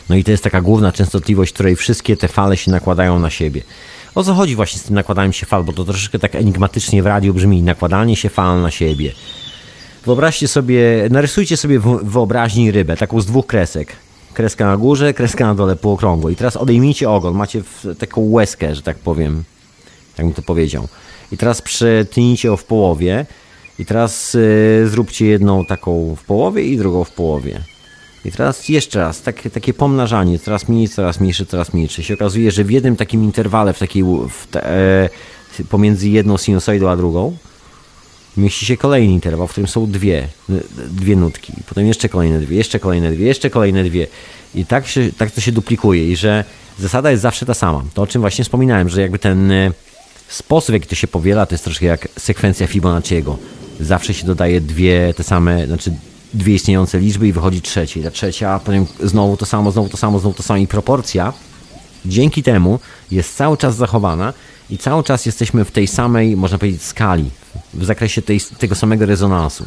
No i to jest taka główna częstotliwość, której wszystkie te fale się nakładają na siebie. O co chodzi właśnie z tym nakładaniem się fal, bo to troszeczkę tak enigmatycznie w radiu brzmi, nakładanie się fal na siebie. Wyobraźcie sobie, narysujcie sobie w wyobraźni rybę, taką z dwóch kresek. Kreska na górze, kreska na dole półokrągło. I teraz odejmijcie ogon, macie taką łezkę, że tak powiem, jak mi to powiedział. I teraz przetnijcie ją w połowie i teraz yy, zróbcie jedną taką w połowie i drugą w połowie. I teraz jeszcze raz, takie, takie pomnażanie, coraz mniej, coraz mniejsze, coraz mniejsze. Się okazuje, że w jednym takim interwale, w takiej, w te, e, pomiędzy jedną sinusoidą a drugą, mieści się kolejny interwał, w którym są dwie, dwie nutki. Potem jeszcze kolejne dwie, jeszcze kolejne dwie, jeszcze kolejne dwie. I tak, się, tak to się duplikuje i że zasada jest zawsze ta sama. To o czym właśnie wspominałem, że jakby ten e, sposób, w jaki to się powiela, to jest troszkę jak sekwencja Fibonacciego. Zawsze się dodaje dwie te same, znaczy dwie istniejące liczby i wychodzi trzecia. I ta trzecia, a potem znowu to samo, znowu to samo, znowu to samo i proporcja dzięki temu jest cały czas zachowana i cały czas jesteśmy w tej samej, można powiedzieć, skali, w zakresie tej, tego samego rezonansu.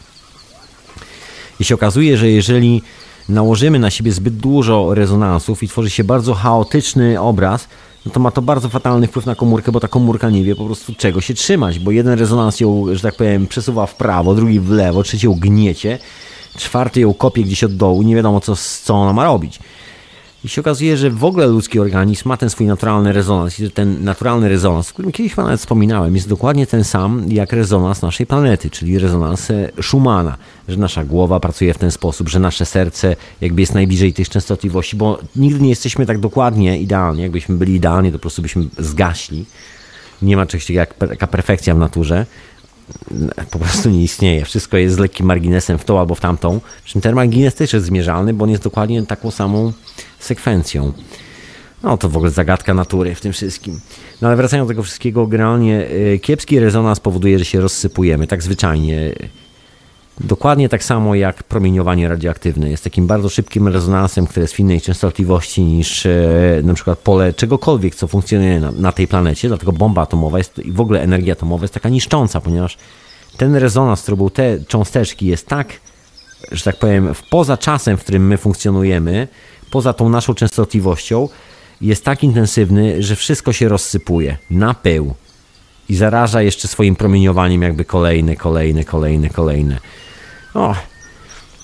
I się okazuje, że jeżeli nałożymy na siebie zbyt dużo rezonansów i tworzy się bardzo chaotyczny obraz, no to ma to bardzo fatalny wpływ na komórkę, bo ta komórka nie wie po prostu czego się trzymać, bo jeden rezonans ją, że tak powiem, przesuwa w prawo, drugi w lewo, trzeci ją gniecie, czwarty ją kopie gdzieś od dołu, nie wiadomo co, co ona ma robić. I się okazuje, że w ogóle ludzki organizm ma ten swój naturalny rezonans. I ten naturalny rezonans, o którym kiedyś nawet wspominałem, jest dokładnie ten sam jak rezonans naszej planety, czyli rezonans Schumana, że nasza głowa pracuje w ten sposób, że nasze serce jakby jest najbliżej tych częstotliwości, bo nigdy nie jesteśmy tak dokładnie idealnie. Jakbyśmy byli idealni, to po prostu byśmy zgaśli. Nie ma czegoś takiego jak taka perfekcja w naturze po prostu nie istnieje. Wszystko jest z lekkim marginesem w tą albo w tamtą. Przy czym ten margines też jest zmierzalny, bo on jest dokładnie taką samą sekwencją. No to w ogóle zagadka natury w tym wszystkim. No ale wracając do tego wszystkiego, generalnie e, kiepski rezonans powoduje, że się rozsypujemy, tak zwyczajnie. Dokładnie tak samo jak promieniowanie radioaktywne. Jest takim bardzo szybkim rezonansem, które jest w innej częstotliwości niż e, na przykład pole czegokolwiek, co funkcjonuje na, na tej planecie. Dlatego bomba atomowa jest, i w ogóle energia atomowa jest taka niszcząca, ponieważ ten rezonans, który był te cząsteczki, jest tak, że tak powiem, poza czasem, w którym my funkcjonujemy, poza tą naszą częstotliwością, jest tak intensywny, że wszystko się rozsypuje na pył i zaraża jeszcze swoim promieniowaniem jakby kolejne, kolejne, kolejne, kolejne. O.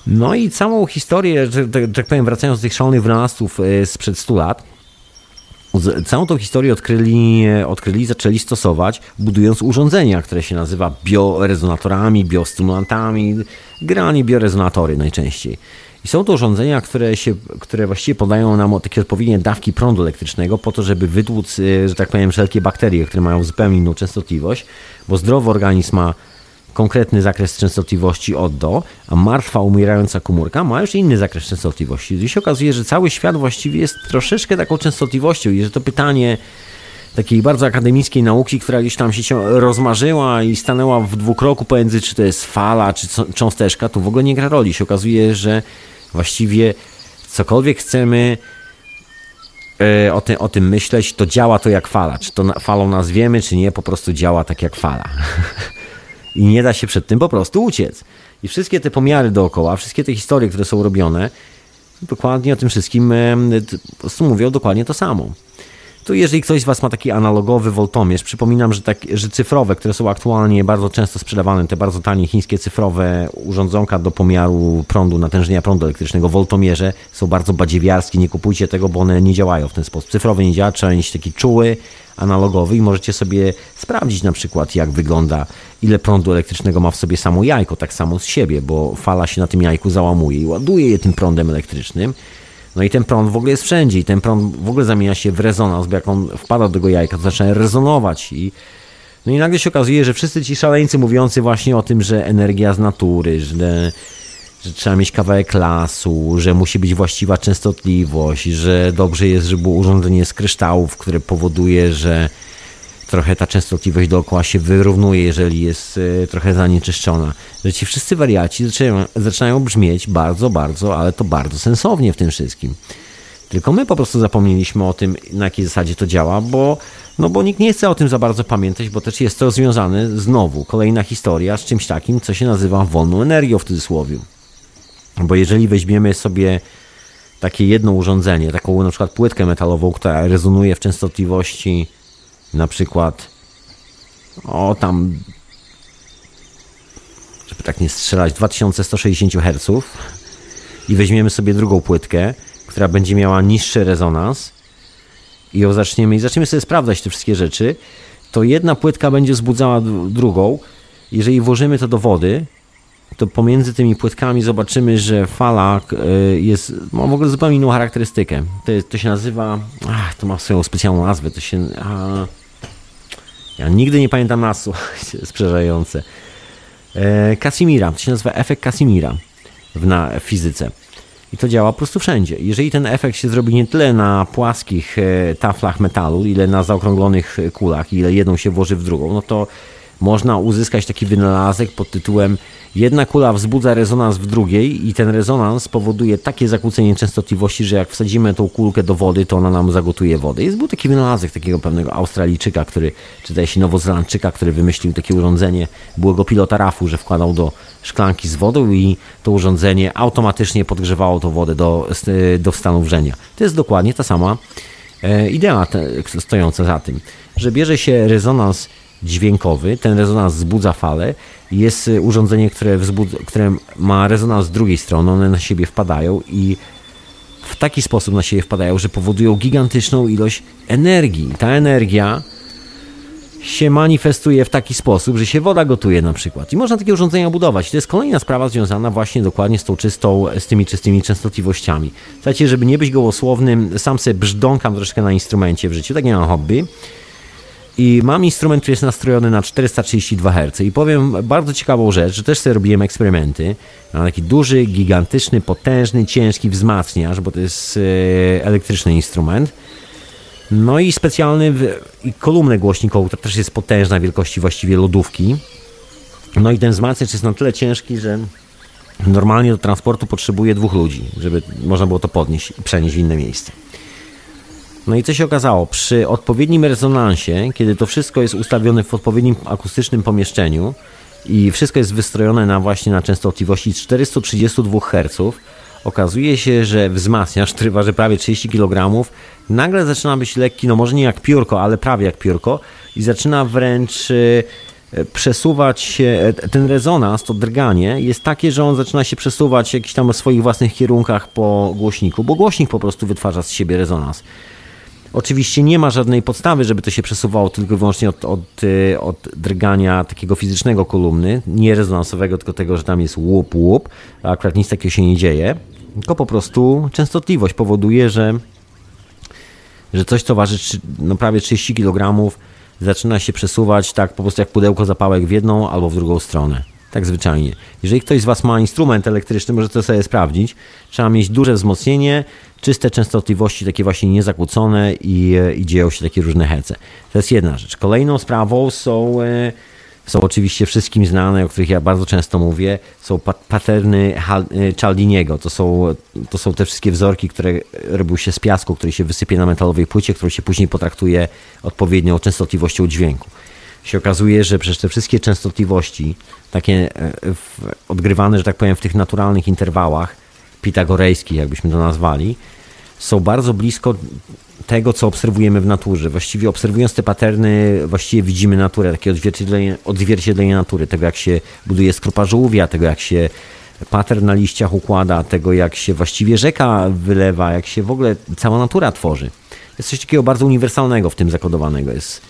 No i całą historię, że, tak powiem, wracając do tych szalonych wynalazców e, sprzed 100 lat, Całą tą historię odkryli, odkryli i zaczęli stosować, budując urządzenia, które się nazywa biorezonatorami, biostymulantami, granie biorezonatory najczęściej. I są to urządzenia, które, się, które właściwie podają nam takie odpowiednie dawki prądu elektrycznego po to, żeby wytłuc, e, że tak powiem, wszelkie bakterie, które mają zupełnie inną częstotliwość, bo zdrowy organizm ma konkretny zakres częstotliwości od do, a martwa, umierająca komórka ma już inny zakres częstotliwości. I się okazuje, że cały świat właściwie jest troszeczkę taką częstotliwością i że to pytanie takiej bardzo akademickiej nauki, która gdzieś tam się rozmarzyła i stanęła w dwukroku pomiędzy, czy to jest fala, czy cząsteczka, tu w ogóle nie gra roli. Się okazuje, że właściwie cokolwiek chcemy e, o, ty, o tym myśleć, to działa to jak fala. Czy to falą nazwiemy, czy nie, po prostu działa tak jak fala. I nie da się przed tym po prostu uciec. I wszystkie te pomiary dookoła, wszystkie te historie, które są robione, dokładnie o tym wszystkim mówią dokładnie to samo. Tu jeżeli ktoś z Was ma taki analogowy woltomierz, przypominam, że, tak, że cyfrowe, które są aktualnie bardzo często sprzedawane, te bardzo tanie chińskie cyfrowe urządzonka do pomiaru prądu, natężenia prądu elektrycznego, woltomierze są bardzo badziewiarskie, nie kupujcie tego, bo one nie działają w ten sposób. Cyfrowy nie działa, trzeba mieć taki czuły, analogowy i możecie sobie sprawdzić na przykład jak wygląda, ile prądu elektrycznego ma w sobie samo jajko, tak samo z siebie, bo fala się na tym jajku załamuje i ładuje je tym prądem elektrycznym. No i ten prąd w ogóle jest wszędzie i ten prąd w ogóle zamienia się w rezonans, bo jak on wpada do tego jajka, to zaczyna rezonować i no i nagle się okazuje, że wszyscy ci szaleńcy mówiący właśnie o tym, że energia z natury, że, że trzeba mieć kawałek lasu, że musi być właściwa częstotliwość, że dobrze jest, żeby było urządzenie z kryształów, które powoduje, że trochę ta częstotliwość dookoła się wyrównuje, jeżeli jest e, trochę zanieczyszczona. Że ci wszyscy wariaci zaczynają, zaczynają brzmieć bardzo, bardzo, ale to bardzo sensownie w tym wszystkim. Tylko my po prostu zapomnieliśmy o tym, na jakiej zasadzie to działa, bo, no bo nikt nie chce o tym za bardzo pamiętać, bo też jest to związane znowu, kolejna historia z czymś takim, co się nazywa wolną energią w cudzysłowie. Bo jeżeli weźmiemy sobie takie jedno urządzenie, taką na przykład płytkę metalową, która rezonuje w częstotliwości na przykład o tam żeby tak nie strzelać 2160 Hz i weźmiemy sobie drugą płytkę, która będzie miała niższy rezonans i ją zaczniemy i zaczniemy sobie sprawdzać te wszystkie rzeczy, to jedna płytka będzie wzbudzała drugą. Jeżeli włożymy to do wody, to pomiędzy tymi płytkami zobaczymy, że fala e, jest, ma w ogóle zupełnie inną charakterystykę. To, to się nazywa, ach, to ma swoją specjalną nazwę, to się... A, ja nigdy nie pamiętam nazwy, jest przerażające. E, Casimira, to się nazywa efekt Casimira w, na, w fizyce. I to działa po prostu wszędzie. Jeżeli ten efekt się zrobi nie tyle na płaskich e, taflach metalu, ile na zaokrąglonych kulach, ile jedną się włoży w drugą, no to można uzyskać taki wynalazek pod tytułem jedna kula wzbudza rezonans w drugiej i ten rezonans powoduje takie zakłócenie częstotliwości, że jak wsadzimy tą kulkę do wody, to ona nam zagotuje wodę. Jest był taki wynalazek takiego pewnego Australijczyka, który, czy też Nowozelandczyka, który wymyślił takie urządzenie byłego pilota RAF-u, że wkładał do szklanki z wodą i to urządzenie automatycznie podgrzewało tą wodę do, do stanu wrzenia. To jest dokładnie ta sama e, idea stojąca za tym, że bierze się rezonans dźwiękowy. Ten rezonans wzbudza falę. Jest y, urządzenie, które, wzbudza, które ma rezonans z drugiej strony. One na siebie wpadają i w taki sposób na siebie wpadają, że powodują gigantyczną ilość energii. Ta energia się manifestuje w taki sposób, że się woda gotuje na przykład. I można takie urządzenia budować. To jest kolejna sprawa związana właśnie dokładnie z tą czystą, z tymi czystymi częstotliwościami. Słuchajcie, żeby nie być gołosłownym, sam sobie brzdąkam troszkę na instrumencie w życiu, tak nie mam hobby. I mam instrument, który jest nastrojony na 432 Hz. I powiem bardzo ciekawą rzecz, że też sobie robiłem eksperymenty. Mam taki duży, gigantyczny, potężny, ciężki wzmacniacz, bo to jest e, elektryczny instrument. No i specjalny i kolumnę głośnikową, która też jest potężna, wielkości właściwie lodówki. No i ten wzmacniacz jest na tyle ciężki, że Normalnie do transportu potrzebuje dwóch ludzi, żeby można było to podnieść i przenieść w inne miejsce. No i co się okazało? Przy odpowiednim rezonansie, kiedy to wszystko jest ustawione w odpowiednim akustycznym pomieszczeniu i wszystko jest wystrojone na właśnie na częstotliwości 432 Hz, okazuje się, że wzmacniacz, który waży prawie 30 kg, nagle zaczyna być lekki, no może nie jak piórko, ale prawie jak piórko i zaczyna wręcz e, przesuwać się, e, ten rezonans, to drganie jest takie, że on zaczyna się przesuwać w jakichś tam swoich własnych kierunkach po głośniku, bo głośnik po prostu wytwarza z siebie rezonans. Oczywiście nie ma żadnej podstawy, żeby to się przesuwało tylko i wyłącznie od, od, e, od drgania takiego fizycznego kolumny, nie rezonansowego, tylko tego, że tam jest łup, łup, a akurat nic takiego się nie dzieje, tylko po prostu częstotliwość powoduje, że, że coś, co waży no, prawie 30 kg, zaczyna się przesuwać tak po prostu jak pudełko zapałek w jedną albo w drugą stronę. Tak zwyczajnie. Jeżeli ktoś z Was ma instrument elektryczny, może to sobie sprawdzić. Trzeba mieć duże wzmocnienie, czyste częstotliwości, takie właśnie niezakłócone i, i dzieją się takie różne hece. To jest jedna rzecz. Kolejną sprawą są, e, są oczywiście wszystkim znane, o których ja bardzo często mówię, są paterny e, Cialdiniego. To są, to są te wszystkie wzorki, które robią się z piasku, który się wysypie na metalowej płycie, którą się później potraktuje odpowiednią częstotliwością dźwięku się okazuje, że przez te wszystkie częstotliwości, takie e, odgrywane, że tak powiem, w tych naturalnych interwałach, pitagorejskich, jakbyśmy to nazwali, są bardzo blisko tego, co obserwujemy w naturze. Właściwie obserwując te paterny, właściwie widzimy naturę, takie odzwierciedlenie, odzwierciedlenie natury, tego jak się buduje skrupa żółwia, tego jak się pattern na liściach układa, tego jak się właściwie rzeka wylewa, jak się w ogóle cała natura tworzy. Jest coś takiego bardzo uniwersalnego w tym zakodowanego. Jest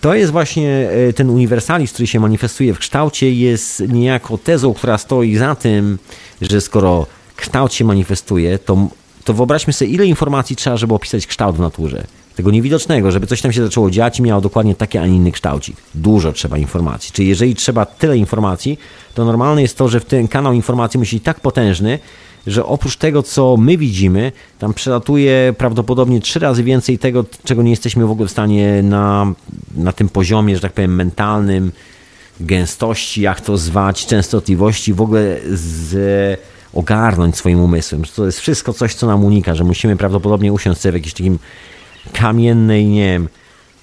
to jest właśnie e, ten uniwersalizm, który się manifestuje w kształcie, jest niejako tezą, która stoi za tym, że skoro kształt się manifestuje, to, to wyobraźmy sobie, ile informacji trzeba, żeby opisać kształt w naturze. Tego niewidocznego, żeby coś tam się zaczęło dziać i miało dokładnie taki, a nie inny kształcik. Dużo trzeba informacji. Czyli jeżeli trzeba tyle informacji, to normalne jest to, że w ten kanał informacji musi być tak potężny, że oprócz tego, co my widzimy, tam przelatuje prawdopodobnie trzy razy więcej tego, czego nie jesteśmy w ogóle w stanie na, na tym poziomie, że tak powiem, mentalnym, gęstości, jak to zwać, częstotliwości, w ogóle z, ogarnąć swoim umysłem. Że to jest wszystko coś, co nam unika, że musimy prawdopodobnie usiąść sobie w jakiejś takim kamiennej, nie wiem,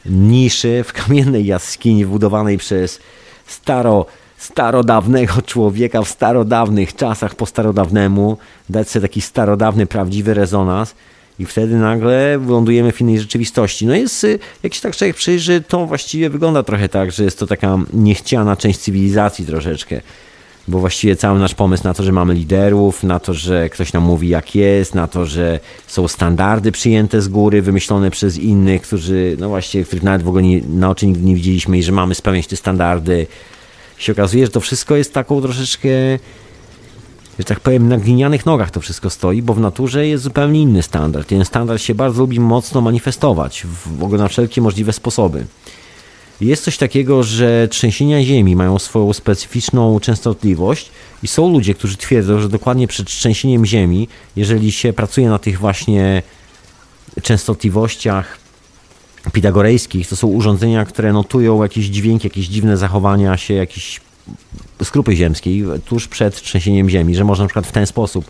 niszy, w kamiennej jaskini wbudowanej przez staro starodawnego człowieka w starodawnych czasach po starodawnemu, dać sobie taki starodawny, prawdziwy rezonans i wtedy nagle lądujemy w innej rzeczywistości. No jest, y, jak się tak człowiek przyjrzy, to właściwie wygląda trochę tak, że jest to taka niechciana część cywilizacji troszeczkę, bo właściwie cały nasz pomysł na to, że mamy liderów, na to, że ktoś nam mówi jak jest, na to, że są standardy przyjęte z góry, wymyślone przez innych, którzy, no właściwie, których nawet w ogóle nie, na oczy nigdy nie widzieliśmy i że mamy spełniać te standardy, się okazuje, że to wszystko jest taką troszeczkę, że tak powiem, na glinianych nogach to wszystko stoi, bo w naturze jest zupełnie inny standard. Ten standard się bardzo lubi mocno manifestować w ogóle na wszelkie możliwe sposoby. Jest coś takiego, że trzęsienia ziemi mają swoją specyficzną częstotliwość i są ludzie, którzy twierdzą, że dokładnie przed trzęsieniem ziemi, jeżeli się pracuje na tych właśnie częstotliwościach pitagorejskich. To są urządzenia, które notują jakieś dźwięki, jakieś dziwne zachowania się, jakieś skrupy ziemskiej tuż przed trzęsieniem ziemi, że można na przykład w ten sposób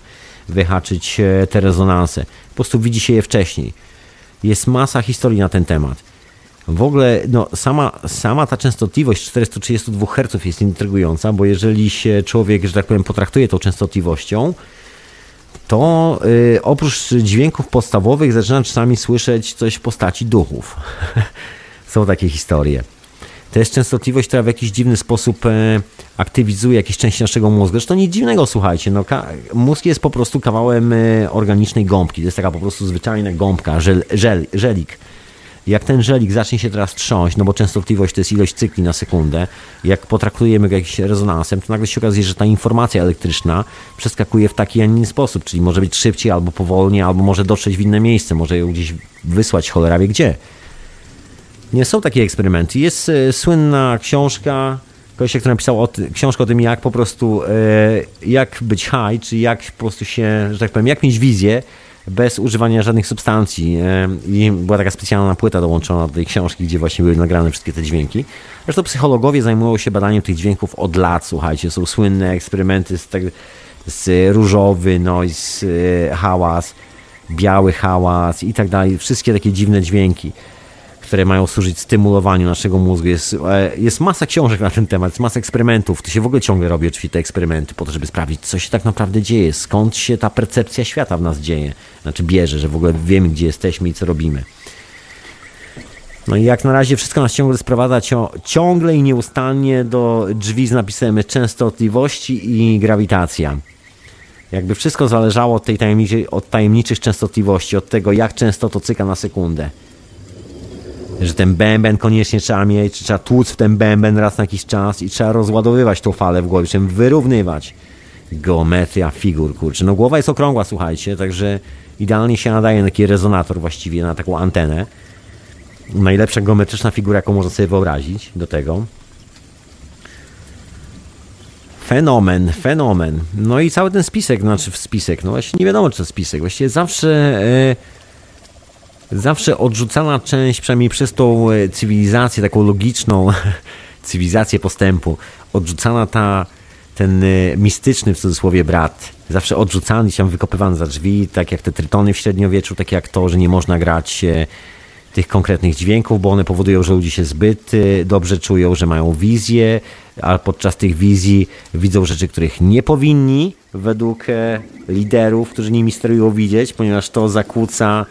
wyhaczyć e, te rezonanse. Po prostu widzi się je wcześniej. Jest masa historii na ten temat. W ogóle no, sama, sama ta częstotliwość 432 Hz jest intrygująca, bo jeżeli się człowiek, że tak powiem, potraktuje tą częstotliwością, to y, oprócz dźwięków podstawowych zaczyna czasami słyszeć coś w postaci duchów. Są takie historie. To jest częstotliwość, która w jakiś dziwny sposób e, aktywizuje jakieś części naszego mózgu. Zresztą nic dziwnego, słuchajcie. No, mózg jest po prostu kawałem e, organicznej gąbki. To jest taka po prostu zwyczajna gąbka, żel, żel, żelik jak ten żelik zacznie się teraz trząść, no bo częstotliwość to jest ilość cykli na sekundę, jak potraktujemy go jakimś rezonansem, to nagle się okazuje, że ta informacja elektryczna przeskakuje w taki, a nie inny sposób, czyli może być szybciej albo powolnie, albo może dotrzeć w inne miejsce, może ją gdzieś wysłać cholera wie gdzie. Nie są takie eksperymenty. Jest e, słynna książka kogoś, który napisał o książkę o tym, jak po prostu, e, jak być high, czy jak po prostu się, że tak powiem, jak mieć wizję, bez używania żadnych substancji. E, I była taka specjalna płyta dołączona do tej książki, gdzie właśnie były nagrane wszystkie te dźwięki. Zresztą psychologowie zajmują się badaniem tych dźwięków od lat, słuchajcie. Są słynne eksperymenty z, tak, z różowy noise, hałas, biały hałas i tak dalej. Wszystkie takie dziwne dźwięki które mają służyć stymulowaniu naszego mózgu. Jest, e, jest masa książek na ten temat, jest masa eksperymentów. To się w ogóle ciągle robi oczywiście te eksperymenty po to, żeby sprawdzić, co się tak naprawdę dzieje, skąd się ta percepcja świata w nas dzieje. Znaczy bierze, że w ogóle wiemy, gdzie jesteśmy i co robimy. No i jak na razie wszystko nas ciągle sprowadza ciągle i nieustannie do drzwi z napisem częstotliwości i grawitacja. Jakby wszystko zależało od tej tajemniczej, od tajemniczych częstotliwości, od tego jak często to cyka na sekundę że ten bęben koniecznie trzeba mieć, trzeba tłuc w ten bęben raz na jakiś czas i trzeba rozładowywać tą falę w głowie, trzeba wyrównywać. Geometria figur, kurczę. No głowa jest okrągła, słuchajcie, także idealnie się nadaje na taki rezonator właściwie, na taką antenę. Najlepsza geometryczna figura, jaką można sobie wyobrazić do tego. Fenomen, fenomen. No i cały ten spisek, znaczy spisek, no właśnie nie wiadomo czy to spisek. Właściwie zawsze... Yy, zawsze odrzucana część, przynajmniej przez tą e, cywilizację, taką logiczną cywilizację postępu, odrzucana ta, ten e, mistyczny w cudzysłowie brat, zawsze odrzucany, tam wykopywany za drzwi, tak jak te trytony w średniowieczu, tak jak to, że nie można grać e, tych konkretnych dźwięków, bo one powodują, że ludzie się zbyt dobrze czują, że mają wizję, a podczas tych wizji widzą rzeczy, których nie powinni według e, liderów, którzy nimi sterują widzieć, ponieważ to zakłóca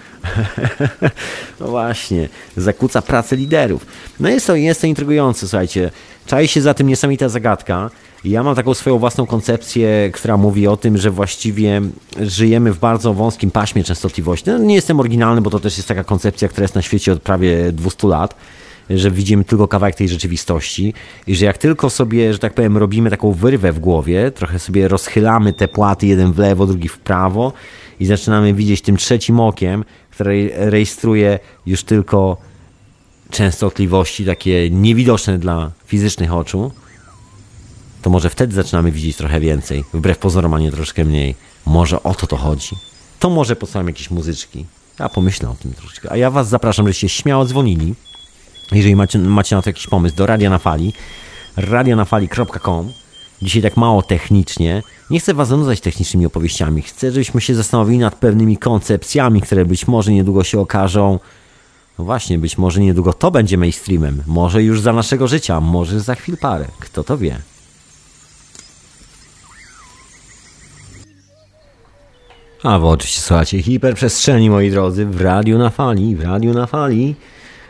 no właśnie, zakłóca pracę liderów. No jest to, jest to intrygujące, słuchajcie. Czai się za tym niesamowita zagadka. Ja mam taką swoją własną koncepcję, która mówi o tym, że właściwie żyjemy w bardzo wąskim paśmie częstotliwości. No, nie jestem oryginalny, bo to też jest taka koncepcja, która jest na świecie od prawie 200 lat że widzimy tylko kawałek tej rzeczywistości i że jak tylko sobie, że tak powiem, robimy taką wyrwę w głowie, trochę sobie rozchylamy te płaty jeden w lewo, drugi w prawo i zaczynamy widzieć tym trzecim okiem, które rejestruje już tylko częstotliwości takie niewidoczne dla fizycznych oczu, to może wtedy zaczynamy widzieć trochę więcej, wbrew pozorom, a nie troszkę mniej. Może o to to chodzi. To może posłucham jakieś muzyczki. Ja pomyślę o tym troszeczkę. A ja was zapraszam, żebyście śmiało dzwonili jeżeli macie, macie na to jakiś pomysł, do Radia na Fali, radionafali.com. Dzisiaj tak mało technicznie. Nie chcę Was zanudzać technicznymi opowieściami. Chcę, żebyśmy się zastanowili nad pewnymi koncepcjami, które być może niedługo się okażą. No właśnie, być może niedługo to będzie mainstreamem. Może już za naszego życia, może za chwil parę. Kto to wie? A wy oczywiście słuchacie hiperprzestrzeni, moi drodzy, w radiu na fali, w radiu na fali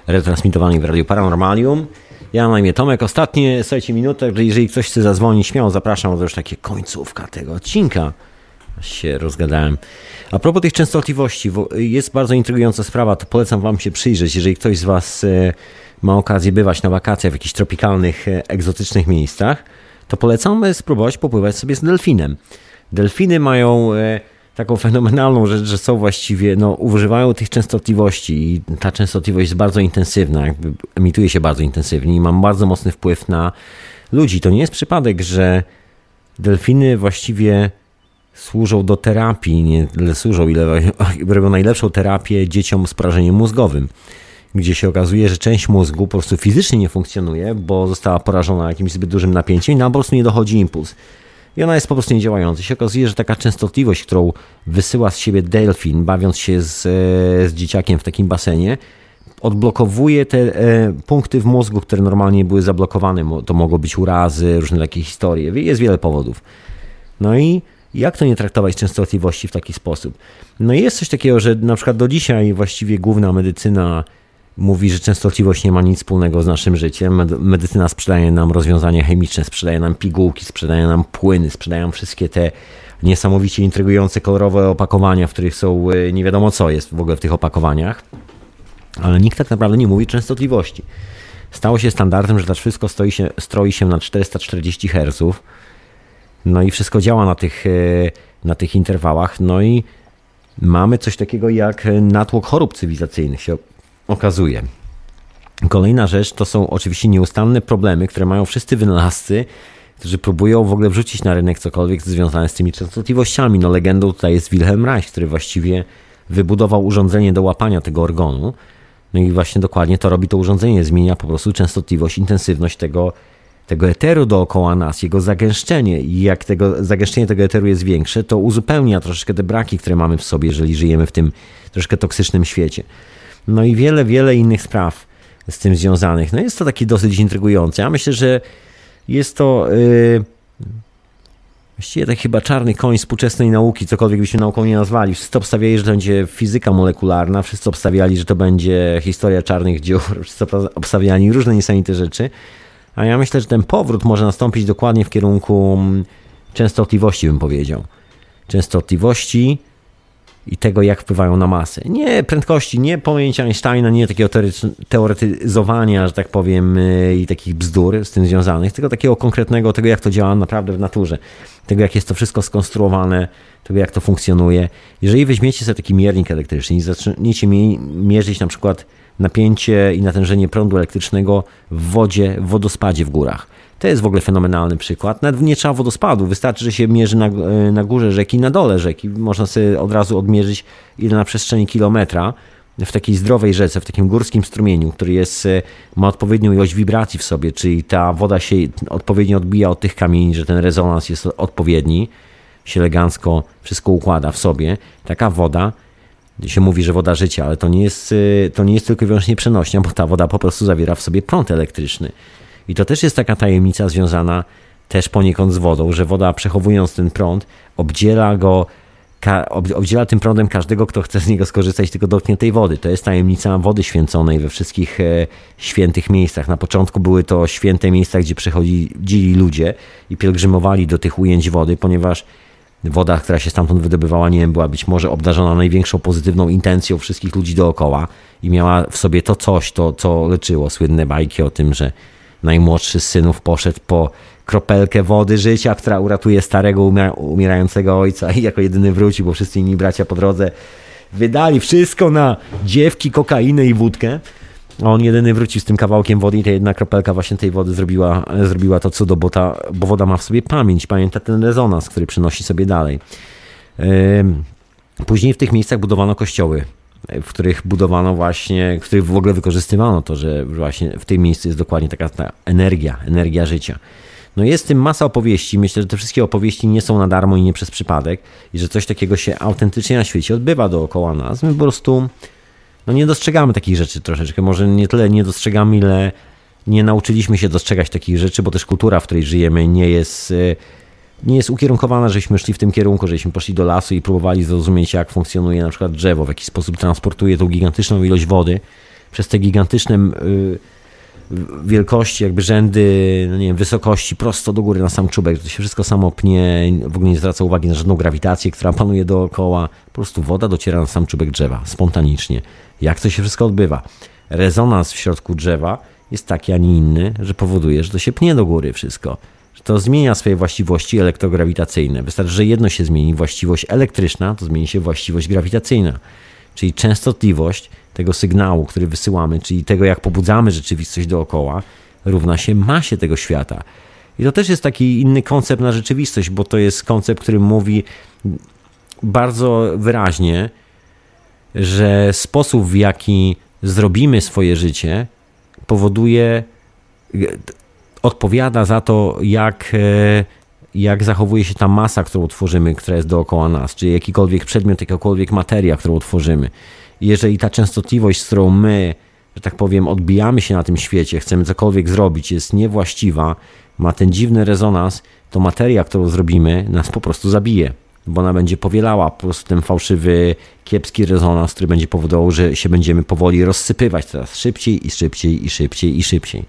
retransmitowanej w Radiu Paranormalium. Ja na imię Tomek. Ostatnie, słuchajcie, minutę, że jeżeli ktoś chce zadzwonić, śmiało zapraszam, to już takie końcówka tego odcinka. Się rozgadałem. A propos tych częstotliwości, jest bardzo intrygująca sprawa, to polecam Wam się przyjrzeć. Jeżeli ktoś z Was e, ma okazję bywać na wakacjach w jakichś tropikalnych, e, egzotycznych miejscach, to polecam e, spróbować popływać sobie z delfinem. Delfiny mają taką fenomenalną rzecz, że są właściwie, no, używają tych częstotliwości i ta częstotliwość jest bardzo intensywna, jakby emituje się bardzo intensywnie i ma bardzo mocny wpływ na ludzi. To nie jest przypadek, że delfiny właściwie służą do terapii, nie tyle służą, ile robią najlepszą terapię dzieciom z porażeniem mózgowym, gdzie się okazuje, że część mózgu po prostu fizycznie nie funkcjonuje, bo została porażona jakimś zbyt dużym napięciem i nam po prostu nie dochodzi impuls i ona jest po prostu niedziałająca. Się okazuje, że taka częstotliwość, którą wysyła z siebie delfin, bawiąc się z, e, z dzieciakiem w takim basenie, odblokowuje te e, punkty w mózgu, które normalnie były zablokowane. To mogą być urazy, różne takie historie. Jest wiele powodów. No i jak to nie traktować częstotliwości w taki sposób? No i jest coś takiego, że na przykład do dzisiaj właściwie główna medycyna mówi, że częstotliwość nie ma nic wspólnego z naszym życiem. Medycyna sprzedaje nam rozwiązania chemiczne, sprzedaje nam pigułki, sprzedaje nam płyny, sprzedają wszystkie te niesamowicie intrygujące kolorowe opakowania, w których są e, nie wiadomo co jest w ogóle w tych opakowaniach. Ale nikt tak naprawdę nie mówi częstotliwości. Stało się standardem, że to wszystko stoi się, stroi się na 440 Hz. No i wszystko działa na tych, e, na tych interwałach. No i mamy coś takiego jak natłok chorób cywilizacyjnych okazuje. Kolejna rzecz to są oczywiście nieustanne problemy, które mają wszyscy wynalazcy, którzy próbują w ogóle wrzucić na rynek cokolwiek związane z tymi częstotliwościami. No legendą tutaj jest Wilhelm Reich, który właściwie wybudował urządzenie do łapania tego organu. No i właśnie dokładnie to robi to urządzenie, zmienia po prostu częstotliwość, intensywność tego, tego eteru dookoła nas, jego zagęszczenie. I jak tego zagęszczenie tego eteru jest większe, to uzupełnia troszeczkę te braki, które mamy w sobie, jeżeli żyjemy w tym troszkę toksycznym świecie. No i wiele, wiele innych spraw z tym związanych. No jest to taki dosyć intrygujące. Ja myślę, że jest to. Yy, Właściwie tak chyba czarny koń współczesnej nauki, cokolwiek byśmy nauką nie nazwali. Wszyscy obstawiali, że to będzie fizyka molekularna, wszyscy obstawiali, że to będzie historia czarnych dziur, wszyscy obstawiali różne niesamowite rzeczy. A ja myślę, że ten powrót może nastąpić dokładnie w kierunku mm, częstotliwości, bym powiedział. Częstotliwości i tego, jak wpływają na masę. Nie prędkości, nie pojęcia Einsteina, nie takiego teoretyzowania, że tak powiem, y, i takich bzdur z tym związanych, tylko takiego konkretnego, tego, jak to działa naprawdę w naturze, tego, jak jest to wszystko skonstruowane, tego, jak to funkcjonuje. Jeżeli weźmiecie sobie taki miernik elektryczny i zaczniecie mierzyć na przykład napięcie i natężenie prądu elektrycznego w wodzie, w wodospadzie w górach. To jest w ogóle fenomenalny przykład. Nawet nie trzeba wodospadu, wystarczy, że się mierzy na, e, na górze rzeki, na dole rzeki. Można sobie od razu odmierzyć, ile na przestrzeni kilometra w takiej zdrowej rzece, w takim górskim strumieniu, który jest, e, ma odpowiednią ilość wibracji w sobie, czyli ta woda się odpowiednio odbija od tych kamieni, że ten rezonans jest odpowiedni, się elegancko wszystko układa w sobie. Taka woda się mówi, że woda życia, ale to nie jest, y, to nie jest tylko i wyłącznie przenośnia, bo ta woda po prostu zawiera w sobie prąd elektryczny. I to też jest taka tajemnica związana też poniekąd z wodą, że woda przechowując ten prąd obdziela go obdziela tym prądem każdego, kto chce z niego skorzystać, tylko dotknie tej wody. To jest tajemnica wody święconej we wszystkich e, świętych miejscach. Na początku były to święte miejsca, gdzie przychodzili ludzie i pielgrzymowali do tych ujęć wody, ponieważ woda, która się stamtąd wydobywała, nie wiem, była być może obdarzona największą pozytywną intencją wszystkich ludzi dookoła i miała w sobie to coś, to co leczyło. Słynne bajki o tym, że najmłodszy z synów poszedł po kropelkę wody życia, która uratuje starego umierającego ojca i jako jedyny wróci, bo wszyscy inni bracia po drodze wydali wszystko na dziewki, kokainę i wódkę. On jedyny wrócił z tym kawałkiem wody i ta jedna kropelka właśnie tej wody zrobiła, zrobiła to cudo, bo, ta, bo woda ma w sobie pamięć, pamięta ten rezonans, który przynosi sobie dalej. Później w tych miejscach budowano kościoły, w których budowano właśnie, w których w ogóle wykorzystywano to, że właśnie w tym miejscu jest dokładnie taka ta energia, energia życia. No jest w tym masa opowieści. Myślę, że te wszystkie opowieści nie są na darmo i nie przez przypadek i że coś takiego się autentycznie na świecie odbywa dookoła nas. My po prostu no nie dostrzegamy takich rzeczy troszeczkę. Może nie tyle nie dostrzegamy, ile nie nauczyliśmy się dostrzegać takich rzeczy, bo też kultura, w której żyjemy, nie jest, e, nie jest ukierunkowana, żebyśmy szli w tym kierunku, żebyśmy poszli do lasu i próbowali zrozumieć, jak funkcjonuje na przykład drzewo, w jaki sposób transportuje tą gigantyczną ilość wody przez te gigantyczne wielkości, jakby rzędy, no nie wiem, wysokości prosto do góry na sam czubek, to się wszystko samo pnie, w ogóle nie zwraca uwagi na żadną grawitację, która panuje dookoła. Po prostu woda dociera na sam czubek drzewa, spontanicznie. Jak to się wszystko odbywa? Rezonans w środku drzewa jest taki, a nie inny, że powoduje, że to się pnie do góry wszystko. To zmienia swoje właściwości elektrograwitacyjne. Wystarczy, że jedno się zmieni, właściwość elektryczna, to zmieni się właściwość grawitacyjna. Czyli częstotliwość tego sygnału, który wysyłamy, czyli tego, jak pobudzamy rzeczywistość dookoła, równa się masie tego świata. I to też jest taki inny koncept na rzeczywistość, bo to jest koncept, który mówi bardzo wyraźnie, że sposób, w jaki zrobimy swoje życie, powoduje, odpowiada za to, jak, jak zachowuje się ta masa, którą tworzymy, która jest dookoła nas, czy jakikolwiek przedmiot, jakakolwiek materia, którą tworzymy jeżeli ta częstotliwość, z którą my, że tak powiem, odbijamy się na tym świecie, chcemy cokolwiek zrobić, jest niewłaściwa, ma ten dziwny rezonans, to materia, którą zrobimy, nas po prostu zabije. Bo ona będzie powielała po prostu ten fałszywy, kiepski rezonans, który będzie powodował, że się będziemy powoli rozsypywać coraz szybciej i szybciej i szybciej i szybciej.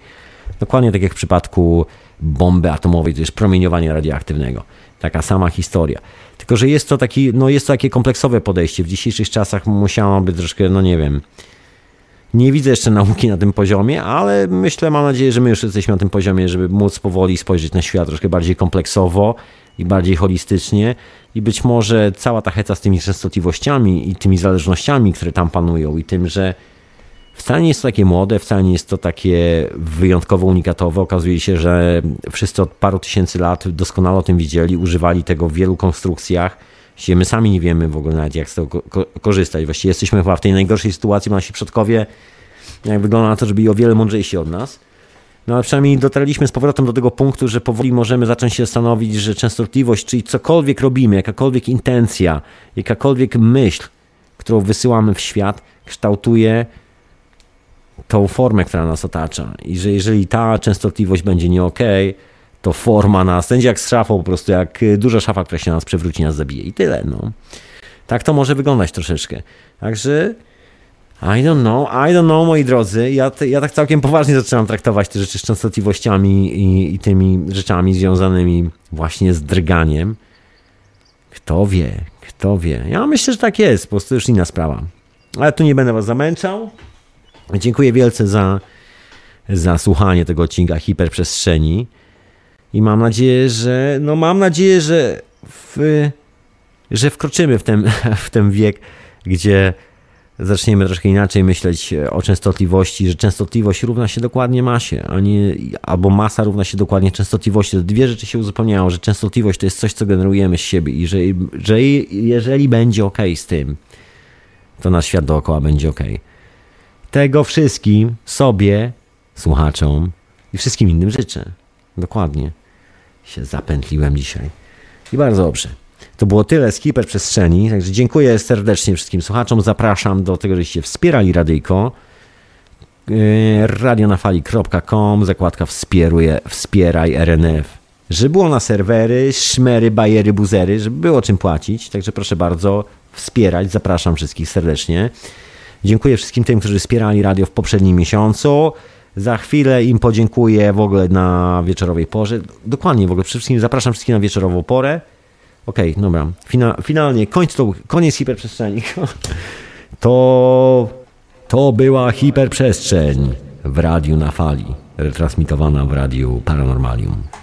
Dokładnie tak jak w przypadku bomby atomowej, to jest promieniowanie radioaktywnego. Taka sama historia. Tylko, że jest to, taki, no jest to takie kompleksowe podejście. W dzisiejszych czasach musiało być troszkę, no nie wiem. Nie widzę jeszcze nauki na tym poziomie, ale myślę, mam nadzieję, że my już jesteśmy na tym poziomie, żeby móc powoli spojrzeć na świat troszkę bardziej kompleksowo i bardziej holistycznie. I być może cała ta heca z tymi częstotliwościami i tymi zależnościami, które tam panują, i tym, że Wcale nie jest to takie młode, wcale nie jest to takie wyjątkowo unikatowe. Okazuje się, że wszyscy od paru tysięcy lat doskonale o tym widzieli, używali tego w wielu konstrukcjach, Właściwie my sami nie wiemy w ogóle nawet jak z tego ko- korzystać. Właściwie jesteśmy chyba w tej najgorszej sytuacji, bo nasi przodkowie, jak wygląda na to, że byli o wiele mądrzejsi od nas. No ale przynajmniej dotarliśmy z powrotem do tego punktu, że powoli możemy zacząć się zastanowić, że częstotliwość, czyli cokolwiek robimy, jakakolwiek intencja, jakakolwiek myśl, którą wysyłamy w świat, kształtuje tą formę, która nas otacza. I że jeżeli ta częstotliwość będzie nie okay, to forma nas, będzie jak z szafą, po prostu jak duża szafa, która się nas przewróci, nas zabije. I tyle, no. Tak to może wyglądać troszeczkę. Także i don't know, I don't know, moi drodzy. Ja, ja tak całkiem poważnie zaczynam traktować te rzeczy z częstotliwościami i, i tymi rzeczami związanymi właśnie z drganiem. Kto wie, kto wie. Ja myślę, że tak jest, po prostu już inna sprawa. Ale tu nie będę was zamęczał. Dziękuję wielce za, za słuchanie tego odcinka hiperprzestrzeni. I mam nadzieję, że no mam nadzieję, że w, że wkroczymy w ten, w ten wiek, gdzie zaczniemy troszkę inaczej myśleć o częstotliwości, że częstotliwość równa się dokładnie masie, a nie, albo masa równa się dokładnie częstotliwości. To dwie rzeczy się uzupełniają, że częstotliwość to jest coś, co generujemy z siebie i że, że jeżeli będzie ok z tym, to nasz świat dookoła będzie ok. Tego wszystkim sobie, słuchaczom i wszystkim innym życzę. Dokładnie. Się zapętliłem dzisiaj. I bardzo dobrze. To było tyle z hiperprzestrzeni, także dziękuję serdecznie wszystkim słuchaczom. Zapraszam do tego, żeście wspierali radyjko. radionafali.com, zakładka wspieruje, wspieraj RNF. Żeby było na serwery, szmery, bajery, buzery, żeby było czym płacić. Także proszę bardzo wspierać. Zapraszam wszystkich serdecznie. Dziękuję wszystkim tym, którzy wspierali radio w poprzednim miesiącu. Za chwilę im podziękuję w ogóle na wieczorowej porze. Dokładnie, w ogóle przede wszystkim zapraszam wszystkich na wieczorową porę. Okej, okay, dobra. Fina, finalnie, końc to, koniec hiperprzestrzeni. To, to była hiperprzestrzeń w radiu na fali, retransmitowana w radiu Paranormalium.